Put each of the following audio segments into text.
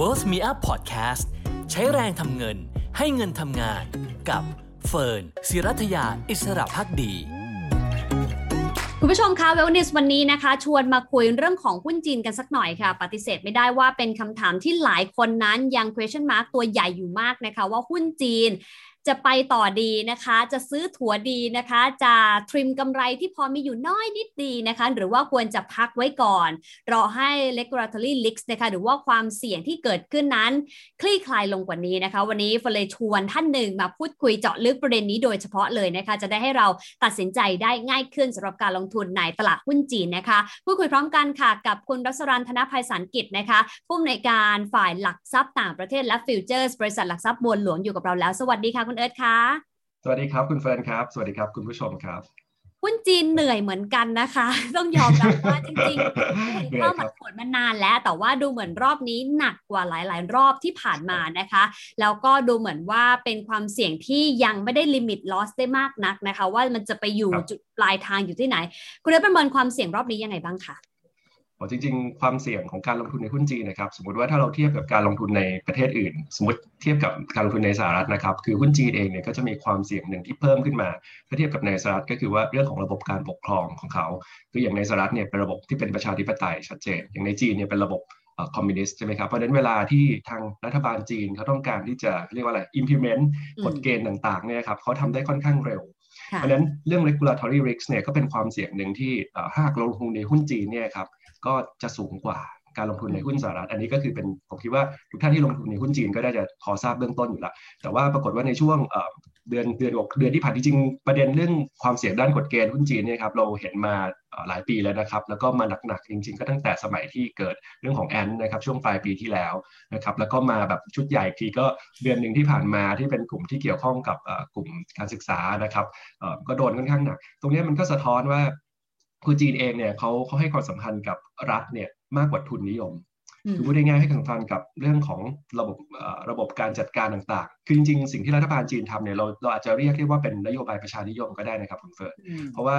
Worth Me Up Podcast ใช้แรงทำเงินให้เงินทำงาน กับเฟิร์นศิรัทยาอิสระพักดี คุณผู้ชมคะเวลนิสวันนี้นะคะ ชวนมาคุยเรื่องของหุ้นจีนกันสักหน่อยค่ะ ปฏิเสธไม่ได้ว่าเป็นคำถามที่หลายคนนั้นยัง question mark ตัวใหญ่อยู่มากนะคะ ว่าหุ้นจีน จะไปต่อดีนะคะ จะซื้อถั่วดีนะคะ จะทริมกำไรที่พอมีอยู่น้อยนิดดีนะคะ หรือว่าควรจะพักไว้ก่อน รอให้ regulatory risk นะคะ หรือว่าความเสี่ยงที่เกิดขึ้นนั้น คลี่คลายลงกว่านี้นะคะ วันนี้เฟิร์นเลยชวนท่านหนึ่งมาพูดคุยเจาะลึกประเด็นนี้โดยเฉพาะเลยนะคะ จะได้ให้เราตัดสินใจได้ง่ายขึ้นสำหรับการลงทุนในตลาดหุ้นจีนนะคะพูดคุยพร้อมกันค่ะกับคุณรัศรันธนภัยสารกิจนะคะผู้อำนวยการฝ่ายหลักทรัพย์ต่างประเทศและฟิวเจอร์สบริษัทหลักทรัพย์บัวหลวงอยู่กับเราแล้วสวัสดีค่ะคุณเอิร์ธค่ะสวัสดีครับคุณเฟิร์นครับ สวัสดีครับคุณผู้ชมครับหุ้นจีนเหนื่อยเหมือนกันนะคะ ต้องยอมรับว่าจริงๆเข้ามาผลมานานแล้ว แต่ว่าดูเหมือนรอบนี้หนักกว่าหลาย ๆ รอบที่ผ่านมานะคะ แล้วก็ดูเหมือนว่าเป็นความเสี่ยงที่ยังไม่ได้ลิมิตลอสได้มากนักนะคะ ว่ามันจะไปอยู่จุดปลายทางอยู่ที่ไหน คุณได้ประเมินความเสี่ยงรอบนี้ยังไงบ้างคะ จริงๆ ความเสี่ยงของการลงทุนในหุ้นจีนนะครับสมมติว่าถ้าเราเทียบกับการลงทุนในประเทศอื่น สมมติเทียบกับการลงทุนในสหรัฐนะครับคือหุ้นจีนเองเนี่ยก็จะมีความเสี่ยงหนึ่งที่เพิ่มขึ้นมาถ้าเทียบกับในสหรัฐก็คือว่าเรื่องของระบบการปกครองของเขา คืออย่างในสหรัฐเนี่ยเป็นระบบที่เป็นประชาธิปไตยชัดเจน อย่างในจีนเนี่ยเป็นระบบคอมมิวนิสต์ใช่ไหมครับเพราะฉะนั้นเวลาที่ทางรัฐบาลจีนเขาต้องการที่จะเรียกว่าอะไร implement กฎเกณฑ์ต่างๆเนี่ยครับเขาทำได้ค่อนข้างเร็วเพราะฉะนั้นเรื่อง regulatory risk เนี่ยก็เป็นความเสี่ยงหนึ่งที่หากลงทุนในหุ้นจีนเนี่ยครับ ก็จะสูงกว่าการลงทุนในหุ้นสหรัฐ อันนี้ก็คือเป็นผมคิดว่าทุกท่านที่ลงทุนในหุ้นจีนก็ได้จะพอทราบเบื้องต้นอยู่แล้ว แต่ว่าปรากฏว่าในช่วงเดือนเดือนเดือนที่ผ่านจริงประเด็นเรื่องความเสี่ยงด้านกฎเกณฑ์หุ้นจีนเนี่ยครับเราเห็นมาหลายปีแล้วนะครับ แล้วก็มาหนักๆจริง ๆ ก็ตั้งแต่สมัยที่เกิดเรื่องของแอนนะครับช่วงปลายปีที่แล้วนะครับแล้วก็มาแบบชุดใหญ่ทีก็เดือนหนึ่งที่ผ่านมาที่เป็นกลุ่มที่เกี่ยวข้องกับกลุ่มการศึกษานะครับก็โดนค่อนข้างหนัก ตรงนี้มันก็สะท้อนว่า คือจีนเองเนี่ยเขาเขาให้ความสำคัญกับรัฐเนี่ยมากกว่าทุนนิยมคือพูดง่ายๆให้ความสำคัญกับเรื่องของระบบระบบการจัดการต่างๆ คือจริงๆ สิ่งที่รัฐบาลจีนทำเนี่ยเราเราอาจจะเรียกเรียกว่าเป็นนโยบายประชานิยมก็ได้นะครับคุณเฟิร์นเพราะว่า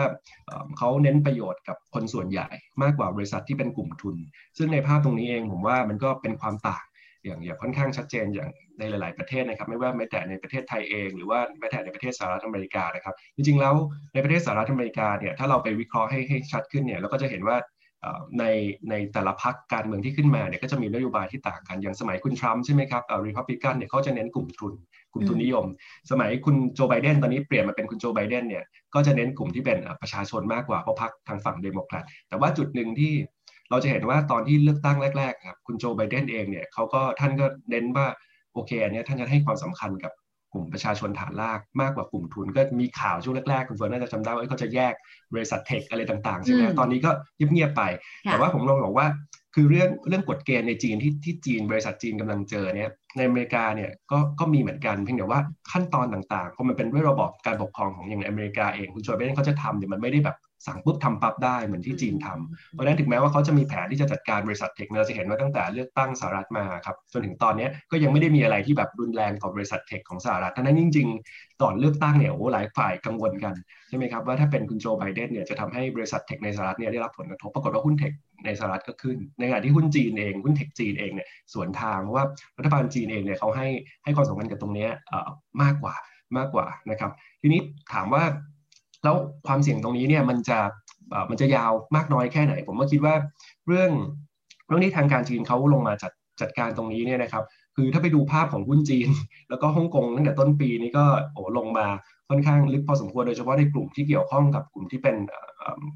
เขาเน้นประโยชน์กับคนส่วนใหญ่มากกว่าบริษัทที่เป็นกลุ่มทุน ซึ่งในภาพตรงนี้เองผมว่ามันก็เป็นความต่าง อย่างอย่างค่อนข้างชัดเจนอย่างในหลาย ๆประเทศนะครับ ไม่ว่าแม้แต่ในประเทศไทยเอง หรือว่าแม้แต่ในประเทศสหรัฐอเมริกานะครับ จริง ๆ แล้วในประเทศสหรัฐอเมริกาเนี่ยถ้าเราไปวิเคราะห์ให้ให้ชัดขึ้นเนี่ยเราก็จะเห็นว่าในในแต่ละพรรคการเมืองที่ขึ้นมาเนี่ยก็จะมีนโยบายที่ต่างกัน อย่างสมัยคุณทรัมป์ใช่ไหมครับรีพับลิกันเนี่ยเขาจะเน้นกลุ่มทุน กลุ่มทุนนิยม สมัยคุณโจไบเดนตอนนี้เปลี่ยนมาเป็นคุณโจไบเดนเนี่ยก็จะเน้นกลุ่มที่เป็นประชาชนมากกว่าเพราะพรรคทางฝั่งเดโมแครตแต่ว่าจุดหนึ่งที่ เราจะเห็นว่าตอนที่เลือกตั้งแรกๆครับคุณโจไบเดนเองเนี่ยเขาก็ท่านก็เน้นว่าโอเคอันนี้ท่านจะให้ความสำคัญกับกลุ่มประชาชนฐานรากมากกว่ากลุ่มทุน ก็มีข่าวช่วงแรกๆ คุณเฟิร์นน่าจะจำได้ว่าเขาจะแยกบริษัทเทคอะไรต่างๆใช่ไหมตอนนี้ก็เงียบๆไป แต่ว่าผมลองบอกว่าคือเรื่องเรื่องกฎเกณฑ์ในจีนที่ที่จีนบริษัทจีนกำลังเจอเนี่ยในอเมริกาเนี่ยก็ก็มีเหมือนกันเพียงแต่ว่าขั้นตอนต่างๆพอมันเป็นด้วยระบบการปกครองของอย่างอเมริกาเองคุณโจไบเดนเขาจะทำเนี่ยมันไม่ได้แบบ สั่งปุ๊บทำปั๊บได้เหมือนที่จีนทำเพราะฉะนั้นถึงแม้ว่าเขาจะมีแผนที่จะจัดการบริษัทเทคเราจะเห็นว่าตั้งแต่เลือกตั้งสหรัฐมาครับจนถึงตอนนี้ก็ยังไม่ได้มีอะไรที่แบบรุนแรงต่อบริษัทเทคของสหรัฐทั้งนั้นจริงๆตอนเลือกตั้งเนี่ยโอ้หลายฝ่ายกังวลกันใช่ไหมครับว่าถ้าเป็นคุณโจไบเดนเนี่ยจะทำให้บริษัทเทคในสหรัฐเนี่ยได้รับผลกระทบปรากฏว่าหุ้นเทคในสหรัฐก็ขึ้น ในขณะที่หุ้นจีนเองหุ้นเทคจีนเองเนี่ยสวนทางเพราะว่ารัฐบาลจีนเองเนี่ยเขาให้ให้ความสำคัญกับตรงนี้มากกว่ามากกว่านะครับทีนี้ถามว่า แล้วความเสี่ยงตรงนี้เนี่ยมันจะมันจะยาวมากน้อยแค่ไหน ผมก็คิดว่าเรื่องเรื่องที่ทางการจีนเขาลงมาจัดจัดการตรงนี้เนี่ยนะครับคือถ้าไปดูภาพของหุ้นจีน แล้วก็ฮ่องกงตั้งแต่ต้นปีนี้ก็โอ้ลงมา ค่อนข้างลึกพอสมควรโดยเฉพาะในกลุ่มที่เกี่ยวข้องกับกลุ่มที่เป็น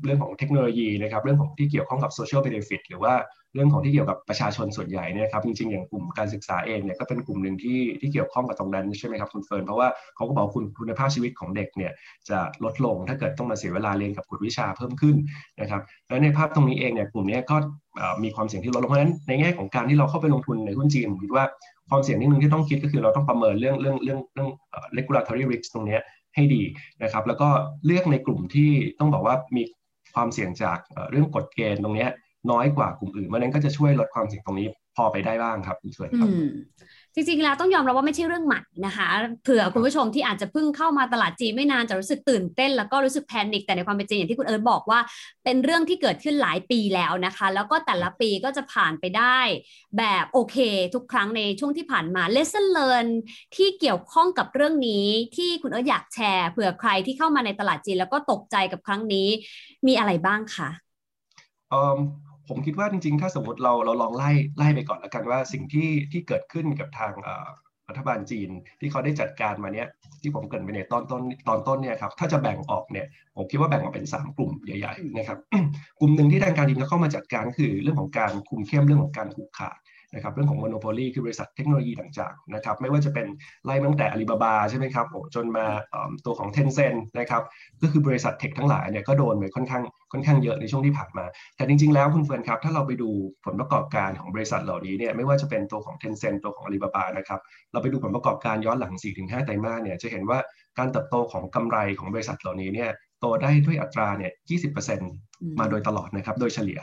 เรื่องของเทคโนโลยีนะครับเรื่องของที่เกี่ยวข้องกับโซเชียลเบเนฟิตหรือว่าเรื่องของที่เกี่ยวกับประชาชนส่วนใหญ่เนี่ยครับจริงๆอย่างกลุ่มการศึกษาเองเนี่ยก็เป็นกลุ่มหนึ่งที่ที่เกี่ยวข้องกับตรงนั้นใช่ไหมครับคุณเฟิร์นเพราะว่าเขาก็บอกคุณคุณภาพชีวิตของเด็กเนี่ยจะลดลงถ้าเกิดต้องมาเสียเวลาเรียนกับกฎวิชาเพิ่มขึ้นนะครับแล้วในภาพตรงนี้เองเนี่ยกลุ่มนี้ก็มีความเสี่ยงที่ลดลงเพราะฉะนั้นในแง่ของการที่เราเข้าไปลงทุนในหุ้นจีนผมคิดว่าความเสี่ยงนิดนึงที่ต้องคิดก็คือเราต้องประเมินเรื่องเรื่องเรื่องเรื่อง regulatory risk ตรงนี้ ให้ดีนะครับ แล้วก็เลือกในกลุ่มที่ต้องบอกว่ามีความเสี่ยงจากเรื่องกฎเกณฑ์ตรงนี้น้อยกว่ากลุ่มอื่นเพราะนั้นก็จะช่วยลดความเสี่ยงตรงนี้พอไปได้บ้างครับคุณส่วนครับ จริงๆแล้วต้องยอมรับว่าไม่ใช่เรื่องใหม่นะคะเผื่อคุณผู้ชมที่อาจจะเพิ่งเข้ามาตลาดจีนไม่นานจะรู้สึกตื่นเต้น แล้วก็รู้สึกแพนิคแต่ในความเป็นจริงอย่างที่คุณเอิร์ธบอกว่า เป็นเรื่องที่เกิดขึ้นหลายปีแล้วนะคะ แล้วก็แต่ละปีก็จะผ่านไปได้ แบบโอเค ทุกครั้งในช่วงที่ผ่านมา lesson learn ที่เกี่ยวข้องกับเรื่องนี้ที่คุณเอิร์ธอยากแชร์เผื่อใครที่เข้ามาในตลาดจีนแล้วก็ตกใจกับครั้งนี้ มีอะไรบ้างคะ ผมคิดว่าจริงๆ ถ้าสมมติเราเราลองไล่ไล่ไปก่อนแล้วกันว่าสิ่งที่ที่เกิดขึ้นกับทางรัฐบาลจีนที่เขาได้จัดการมาเนี้ยที่ผมเกิดไปในตอนต้นตอนต้นเนี่ยครับถ้าจะแบ่งออกเนี่ยผมคิดว่าแบ่งออกเป็น 3 กลุ่มใหญ่ๆนะครับกลุ่มหนึ่งที่ทางการจีนเข้ามาจัดการคือเรื่องของการคุมเข้มเรื่องของการผูกขาดนะครับเรื่องของ monopoly คือบริษัทเทคโนโลยีต่างๆนะครับไม่ว่าจะเป็นไล่ตั้งแต่อาลีบาบาใช่ไหมครับจนมาตัวของเทนเซ็นต์นะครับก็คือบริษัท tech ทั้งหลายเนี่ยก็โดนไปค่อนข้าง ค่อนข้างเยอะในช่วงที่ผ่านมา แต่จริง ๆ แล้วคุณเฟิร์นครับ ถ้าเราไปดูผลประกอบการของบริษัทเหล่านี้เนี่ยไม่ว่าจะเป็นตัวของเทนเซ็นต์ตัวของอาลีบาบานะครับเราไปดูผลประกอบการย้อนหลัง 4-5 ไตรมาสเนี่ยจะเห็นว่าการเติบโตของกำไรของบริษัทเหล่านี้เนี่ยโตได้ด้วยอัตราเนี่ย 20%มาโดยตลอดนะครับโดยเฉลี่ย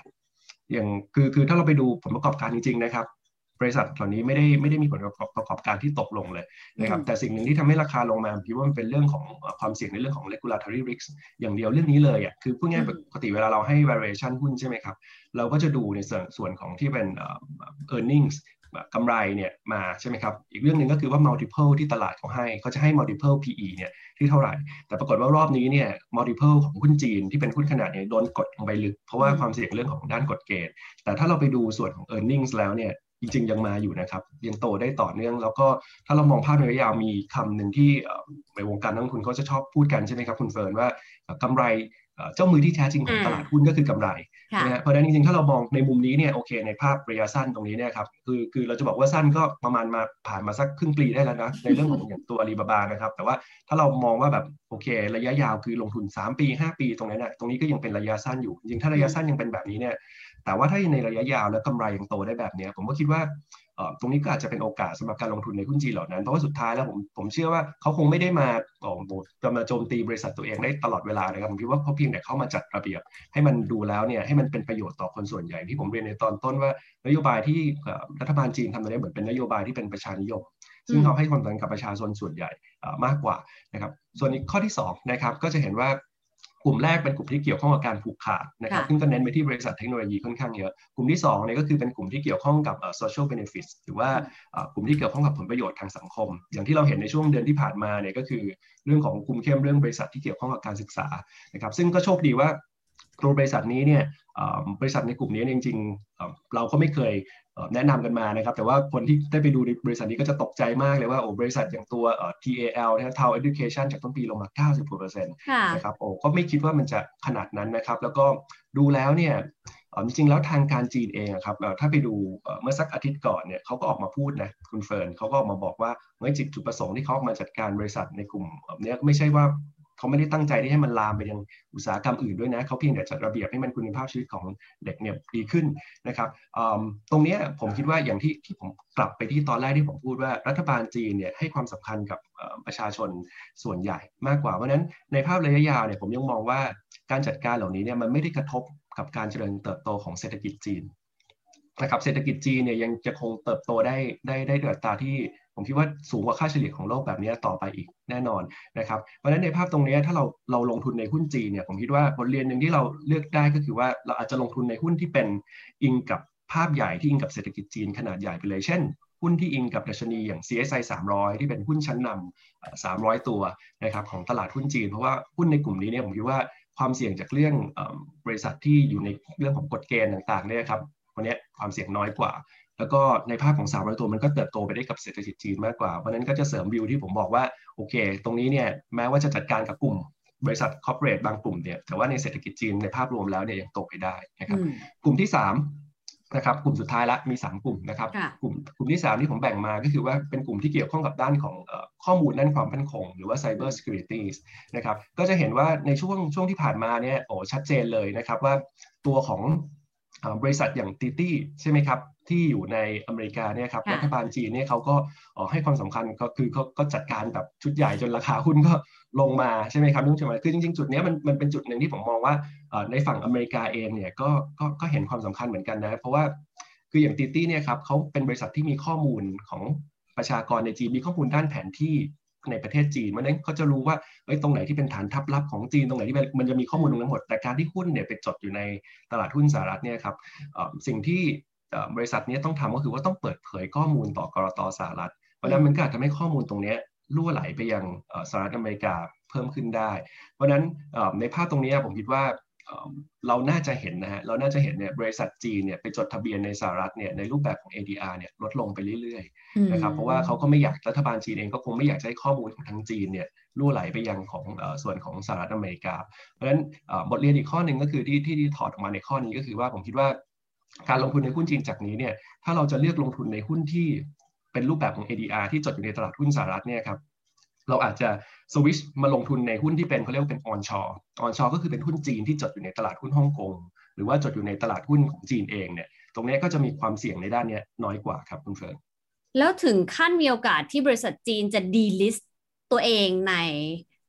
อย่างคือคือถ้าเราไปดูผลประกอบการจริงๆนะครับ บริษัทเหล่านี้ไม่ได้ไม่ได้มีผลประกอบการที่ตกลงเลยนะครับแต่สิ่งหนึ่งที่ทำให้ราคาลงมาคิดว่ามันเป็นเรื่องของความเสี่ยงในเรื่องของ regulatory risk อย่างเดียวเรื่องนี้เลยอะคือพูดง่ายปกติเวลาเราให้ valuation หุ้นใช่ไหมครับเราก็จะดูในส่วนส่วนของที่เป็น earnings กำไรเนี่ยมาใช่ไหมครับ อีกเรื่องหนึ่งก็คือว่า multiple ที่ตลาดเขาให้เขาจะให้ multiple PE เนี่ยที่เท่าไหร่ แต่ปรากฏว่ารอบนี้เนี่ย multiple ของหุ้นจีนที่เป็นหุ้นขนาดเนี่ยโดนกดลงไปลึก เพราะว่าความเสี่ยงเรื่องของด้านกฎเกณฑ์ แต่ถ้าเราไปดูส่วนของ earnings แล้วเนี่ย จริงๆ ยังมาอยู่นะครับ ยังโตได้ต่อเนื่อง แล้วก็ถ้าเรามองภาพในระยะยาวมีคำหนึ่งที่ในวงการนักลงทุนก็จะชอบพูดกันใช่ไหมครับคุณเฟิร์นว่ากำไรเจ้ามือที่แท้จริงของตลาดหุ้นก็คือกำไรนะเพราะฉะนั้นจริงๆ ถ้าเรามองในมุมนี้เนี่ยโอเค ในภาพระยะสั้นตรงนี้เนี่ยครับคือคือเราจะบอกว่าสั้นก็ประมาณมาผ่านมาสักครึ่งปีได้แล้วนะในเรื่องของอย่างตัวอาลีบาบานะครับ แต่ว่าถ้าเรามองว่าแบบโอเค ระยะยาวคือลงทุน 3 ปี 5 ปีตรงนี้เนี่ยตรงนี้ก็ยังเป็นระยะสั้นอยู่ จริงๆถ้าระยะสั้นยังเป็นแบบนี้เนี่ย แต่ว่าถ้าในระยะยาวแล้วกำไรยังโตได้แบบนี้ผมก็คิดว่าตรงนี้ก็อาจจะเป็นโอกาสสำหรับการลงทุนในหุ้นจีนเหล่านั้น เพราะว่าสุดท้ายแล้วผมผมเชื่อว่าเขาคงไม่ได้มาโอ้โหจะมาโจมตีบริษัทตัวเองได้ตลอดเวลานะครับผมคิดว่าเขาเพียงแต่เข้ามาจัดระเบียบ ให้มันดูแล้วเนี่ยให้มันเป็นประโยชน์ต่อคนส่วนใหญ่ที่ผมเรียนในตอนต้นว่านโยบายที่รัฐบาลจีนทำมาได้เหมือนเป็นนโยบายที่เป็นประชานิยมซึ่งเขาให้ความสำคัญกับประชาชนส่วนใหญ่มากกว่านะครับ ส่วนอีกข้อที่2นะครับก็จะเห็นว่า กลุ่มแรกเป็นกลุ่มที่เกี่ยวข้องกับการผูกขาดนะครับซึ่งก็เน้นไปที่บริษัทเทคโนโลยีค่อนข้างเยอะ กลุ่มที่2เนี่ยก็คือเป็นกลุ่มที่เกี่ยวข้องกับ social benefits หรือว่ากลุ่มที่เกี่ยวข้องกับผลประโยชน์ทางสังคม อย่างที่เราเห็นในช่วงเดือนที่ผ่านมาเนี่ยก็คือเรื่องของคุมเข้มเรื่องบริษัทที่เกี่ยวข้องกับการศึกษานะครับซึ่งก็โชคดีว่าตัวบริษัทนี้เนี่ยบริษัทในกลุ่มนี้จริงๆ เราก็ไม่เคย แนะนำกันมานะครับ แต่ว่าคนที่ได้ไปดูบริษัทนี้ก็จะตกใจมากเลยว่าโอ้บริษัทอย่างตัว TAL นะ Tao Education จากต้นปีลงมา 90%นะครับโอ้ก็ไม่คิดว่ามันจะขนาดนั้นนะครับ แล้วก็ดูแล้วเนี่ยจริงๆแล้วทางการจีนเองครับถ้าไปดูเมื่อสักอาทิตย์ก่อนเนี่ยเขาก็ออกมาพูดนะคุณเฟิร์นเขาก็ออกมาบอกว่าเมื่อจิตจุดประสงค์ที่เขามาจัดการบริษัทในกลุ่มนี้ไม่ใช่ว่า เขาไม่ได้ตั้งใจที่ให้มันลามไปยังอุตสาหกรรมอื่นด้วยนะเขาเพียงแต่จัดระเบียบให้มันคุณภาพชีวิตของเด็กเนี่ยดีขึ้นนะครับตรงนี้ผมคิดว่าอย่างที่ที่ผมกลับไปที่ตอนแรกที่ผมพูดว่ารัฐบาลจีนเนี่ยให้ความสำคัญกับประชาชนส่วนใหญ่มากกว่าเพราะนั้นในภาพระยะยาวเนี่ยผมยังมองว่าการจัดการเหล่านี้เนี่ยมันไม่ได้กระทบกับการเจริญเติบโตของเศรษฐกิจจีน นะครับเศรษฐกิจจีนเนี่ยยังจะคงเติบโตได้ได้ได้ด้วยอัตราที่ผมคิดว่าสูงกว่าค่าเฉลี่ยของโลกแบบนี้ต่อไปอีกแน่นอนนะครับเพราะฉะนั้นในภาพตรงนี้ถ้าเราเราลงทุนในหุ้นจีนเนี่ยผมคิดว่าบทเรียนหนึ่งที่เราเลือกได้ก็คือว่าเราอาจจะลงทุนในหุ้นที่เป็นอิงกับภาพใหญ่ที่อิงกับเศรษฐกิจจีนขนาดใหญ่ไปเลยเช่นหุ้นที่อิงกับดัชนีอย่าง CSI 300 ที่เป็นหุ้นชั้นนำ300 ตัวนะครับของตลาดหุ้นจีน เพราะว่าหุ้นในกลุ่มนี้เนี่ยผมคิดว่าความเสี่ยงจากเรื่องบริษัทที่อยู่ในเรื่องของกฎเกณฑ์ต่างๆเนี่ยครับ วันนี้ความเสี่ยงน้อยกว่า แล้วก็ในภาพของ 300 ตัวมันก็เติบโตไปได้กับเศรษฐกิจจีนมากกว่า เพราะนั้นก็จะเสริมวิวที่ผมบอกว่าโอเค ตรงนี้เนี่ยแม้ว่าจะจัดการกับกลุ่มบริษัทคอร์เปอเรทบางกลุ่มเนี่ยแต่ว่าในเศรษฐกิจจีนในภาพรวมแล้วเนี่ยยังโตไปได้นะครับกลุ่มที่ 3 นะครับ กลุ่มสุดท้ายละมี 3 กลุ่มนะครับ กลุ่มกลุ่มที่ 3 ที่ผมแบ่งมาก็คือว่าเป็นกลุ่มที่เกี่ยวข้องกับด้านของข้อมูลด้านความมั่นคง หรือว่า cyber security นะครับก็จะเห็นว่าในช่วงช่วงที่ผ่านมาเนี่ยโอ้ชัดเจนเลยนะครับว่าตัวของ บริษัทอย่างติตี้ใช่ไหมครับที่อยู่ในอเมริกาเนี่ยครับรัฐบาลจีนเนี่ยเขาก็ให้ความสำคัญก็คือเขาก็จัดการแบบชุดใหญ่จนราคาหุ้นก็ลงมาใช่ไหมครับนุ่งใช่ไหมคือจริงๆ จุดนี้มันมันเป็นจุดหนึ่งที่ผมมองว่าในฝั่งอเมริกาเองเนี่ยก็ก็ก็เห็นความสำคัญเหมือนกันนะเพราะว่าคืออย่างติตี้เนี่ยครับเขาเป็นบริษัทที่มีข้อมูลของประชากรในจีนมีข้อมูลด้านแผนที่ ในประเทศจีนมันนั้นเขาจะรู้ว่าเอ้ยตรงไหนที่เป็นฐานทัพลับของจีนตรงไหนที่มันจะมีข้อมูลตรงนั้นหมด แต่การที่หุ้นเนี่ยไปจดอยู่ในตลาดหุ้นสหรัฐเนี่ยครับสิ่งที่บริษัทนี้ต้องทำก็คือว่าต้องเปิดเผยข้อมูลต่อกรตสหรัฐเพราะนั้นมันก็อาจจะทำให้ข้อมูลตรงนี้ล่วไหลไปยังสหรัฐอเมริกาเพิ่มขึ้นได้ เพราะนั้นในภาพตรงนี้ผมคิดว่า เราน่าจะเห็นนะฮะเราน่าจะเห็นเนี่ยบริษัทจีนเนี่ยไปจดทะเบียนในสหรัฐเนี่ยในรูปแบบของ ADR เนี่ยลดลงไปเรื่อยๆนะครับเพราะว่าเขาก็ไม่อยากรัฐบาลจีนเองก็คงไม่อยากใช้ข้อมูลของทางจีนเนี่ยล่วไหลไปยังของส่วนของสหรัฐอเมริกา เพราะฉะนั้นบทเรียนอีกข้อหนึ่งก็คือที่ที่ที่ถอดออกมาในข้อนี้ก็คือว่าผมคิดว่าการลงทุนในหุ้นจีนจากนี้เนี่ยถ้าเราจะเลือกลงทุนในหุ้นที่เป็นรูปแบบของ ADR ที่จดอยู่ในตลาดหุ้นสหรัฐเนี่ยครับ เราอาจจะสวิชมาลงทุนในหุ้นที่เป็นเขาเรียกว่าเป็นออนชอออนชอก็คือเป็นหุ้นจีนที่จดอยู่ในตลาดหุ้นฮ่องกงหรือว่าจดอยู่ในตลาดหุ้นของจีนเองเนี่ยตรงนี้ก็จะมีความเสี่ยงในด้านนี้น้อยกว่าครับคุณเฟิร์นแล้วถึงขั้นมีโอกาสที่บริษัทจีนจะ delist ตัวเองใน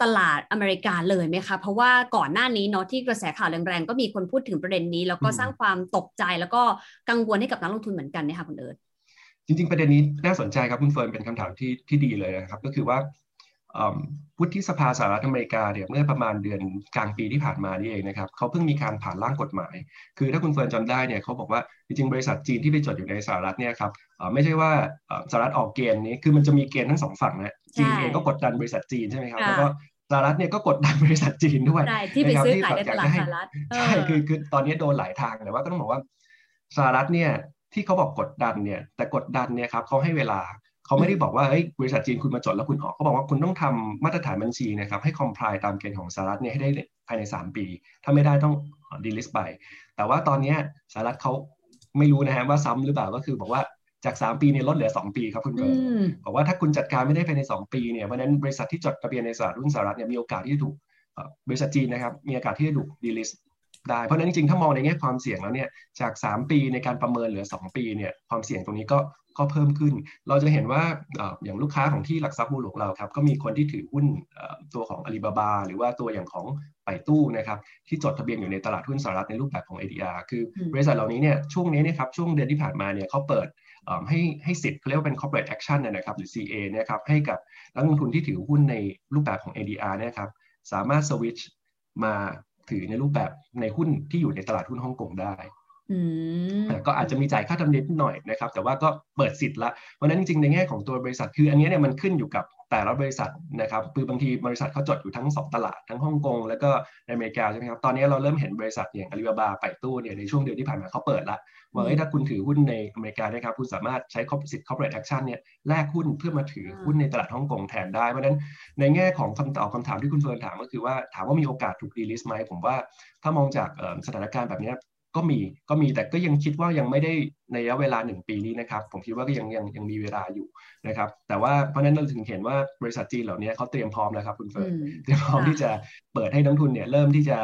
ตลาดอเมริกาเลยไหมคะเพราะว่าก่อนหน้านี้เนาะที่กระแสข่าวแรงๆก็มีคนพูดถึงประเด็นนี้ แล้วก็สร้างความตกใจแล้วก็กังวลให้กับนักลงทุนเหมือนกันนะคะคุณเอิร์ธจริงๆ ประเด็นนี้น่าสนใจครับคุณเฟิร์นเป็นคำถามที่ที่ดีเลยนะครับ ก็คือว่า วุฒิสภาสหรัฐอเมริกาเนี่ยเมื่อประมาณเดือนกลางปีที่ผ่านมานี่เองนะครับเขาเพิ่งมีการผ่านร่างกฎหมาย คือถ้าคุณเฟิร์นจำได้เนี่ยเขาบอกว่าจริงๆบริษัทจีนที่ไปจดอยู่ในสหรัฐเนี่ยครับไม่ใช่ว่าสหรัฐออกเกณฑ์นี้คือมันจะมีเกณฑ์ทั้งสองฝั่งนะจีนเองก็กดดันบริษัทจีนใช่ไหมครับแล้วก็สหรัฐเนี่ยก็กดดันบริษัทจีนด้วยที่ไปซื้อขายในตลาดสหรัฐใช่คือคือตอนนี้โดนหลายทางแต่ว่าก็ต้องบอกว่าสหรัฐเนี่ยที่เขาบอกกดดันเนี่ยแต่กดดันเนี่ยครับเขาให้เวลา เขาไม่ได้บอกว่าเฮ้ยบริษัทจีนคุณมาจดแล้วคุณออกเขาบอกว่าคุณต้องทำมาตรฐานบัญชีนะครับให้คอมพลายตามเกณฑ์ของสหรัฐเนี่ยให้ได้ภายใน 3 ปี ถ้าไม่ได้ต้อง delist ไป แต่ว่าตอนนี้สหรัฐเขาไม่รู้นะฮะว่าซ้ำหรือเปล่าก็คือบอกว่าจาก 3 ปีเนี่ยลดเหลือ 2 ปีครับคุณเฟิร์นบอกว่าถ้าคุณจัดการไม่ได้ภายใน 2 ปีเนี่ยเพราะนั้นบริษัทที่จดทะเบียนในสหรัฐรุ่นสหรัฐเนี่ยมีโอกาสที่จะถูกบริษัทจีนนะครับมีโอกาสที่จะถูก delist ได้ เพราะนั้นจริงๆ ถ้ามองในแง่ความเสี่ยงแล้วเนี่ยจาก 3 ปีในการประเมินเหลือ 2 ปีเนี่ยความเสี่ยงตรงนี้ก็ ก็เพิ่มขึ้น เราจะเห็นว่าอย่างลูกค้าของที่หลักทรัพย์บัวหลวงเราครับก็มีคนที่ถือหุ้นตัวของอาลีบาบาหรือว่าตัวอย่างของไปตู้นะครับที่จดทะเบียนอยู่ในตลาดหุ้นสหรัฐในรูปแบบของ ADR คือบริษัทเหล่านี้เนี่ยช่วงนี้นะครับช่วงเดือนที่ผ่านมาเนี่ยเขาเปิดให้ให้สิทธิ์เขาเรียกว่าเป็น corporate action นะครับหรือ CA นะครับให้กับนักลงทุนที่ถือหุ้นในรูปแบบของ ADR นะครับสามารถสวิตช์มาถือในรูปแบบในหุ้นที่อยู่ในตลาดหุ้นฮ่องกงได้ ก็อาจจะมีจ่ายค่าธรรมเนียมหน่อยนะครับ แต่ว่าก็เปิดสิทธิ์ละเพราะนั้นจริงๆในแง่ของตัวบริษัทคืออันนี้เนี่ยมันขึ้นอยู่กับแต่ละบริษัทนะครับคือบางทีบริษัทเขาจดอยู่ทั้ง 2 ตลาดทั้งฮ่องกงแล้วก็ในอเมริกาใช่ไหมครับตอนนี้เราเริ่มเห็นบริษัทอย่างอาลีบาบาไป่ตู้เนี่ยในช่วงเดือนที่ผ่านมาเขาเปิดละว่าถ้าคุณถือหุ้นในอเมริกานะครับ คุณสามารถใช้สิทธิ์ corporate action เนี่ยแลกหุ้นเพื่อมาถือหุ้นในตลาดฮ่องกงแทนได้เพราะฉะนั้นในแง่ของคำตอบคำถามที่คุณเฟิร์นถามก็คือว่าถามว่ามีโอกาสถูก delist ไหมผมว่าถ้ามองจากสถานการณ์แบบนี้ ก็มีก็มีแต่ก็ยังคิดว่ายังไม่ได้ในระยะเวลาหนึ่งปีนี้นะครับ ผมคิดว่าก็ยังยังยังมีเวลาอยู่นะครับ แต่ว่าเพราะนั้นเราถึงเห็นว่าบริษัทจีนเหล่านี้เขาเตรียมพร้อมแล้วครับคุณเฟิร์นเตรียมพร้อมที่จะเปิดให้นักทุนเนี่ยเริ่มที่จะ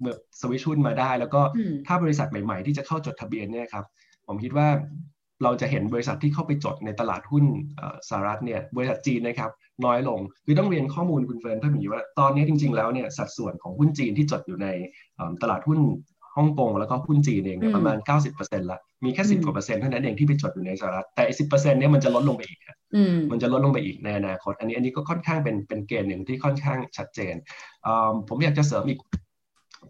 เมื่อสวิชหุ้นมาได้ แล้วก็ถ้าบริษัทใหม่ๆ ที่จะเข้าจดทะเบียนเนี่ยครับผมคิดว่าเราจะเห็นบริษัทที่เข้าไปจดในตลาดหุ้นสหรัฐเนี่ยบริษัทจีนนะครับน้อยลงคือต้องเรียนข้อมูลคุณเฟิร์นเพิ่มอีกว่าตอนนี้จริง ๆแล้วเนี่ยสัดส่วนของหุ้นจีนที่จดอยู่ในตลาดหุ้น ฮ่องกงแล้วก็หุ้นจีนเองเนี่ยประมาณ 90%ละมีแค่สิบกว่าเปอร์เซ็นต์เท่านั้นเองที่ไปจดอยู่ในสหรัฐแต่สิบเปอร์เซ็นต์เนี่ยมันจะลดลงไปอีกมันจะลดลงไปอีกในอนาคต อันนี้อันนี้ก็ค่อนข้างเป็นเป็นเกณฑ์หนึ่งที่ค่อนข้างชัดเจนผมอยากจะเสริมอีก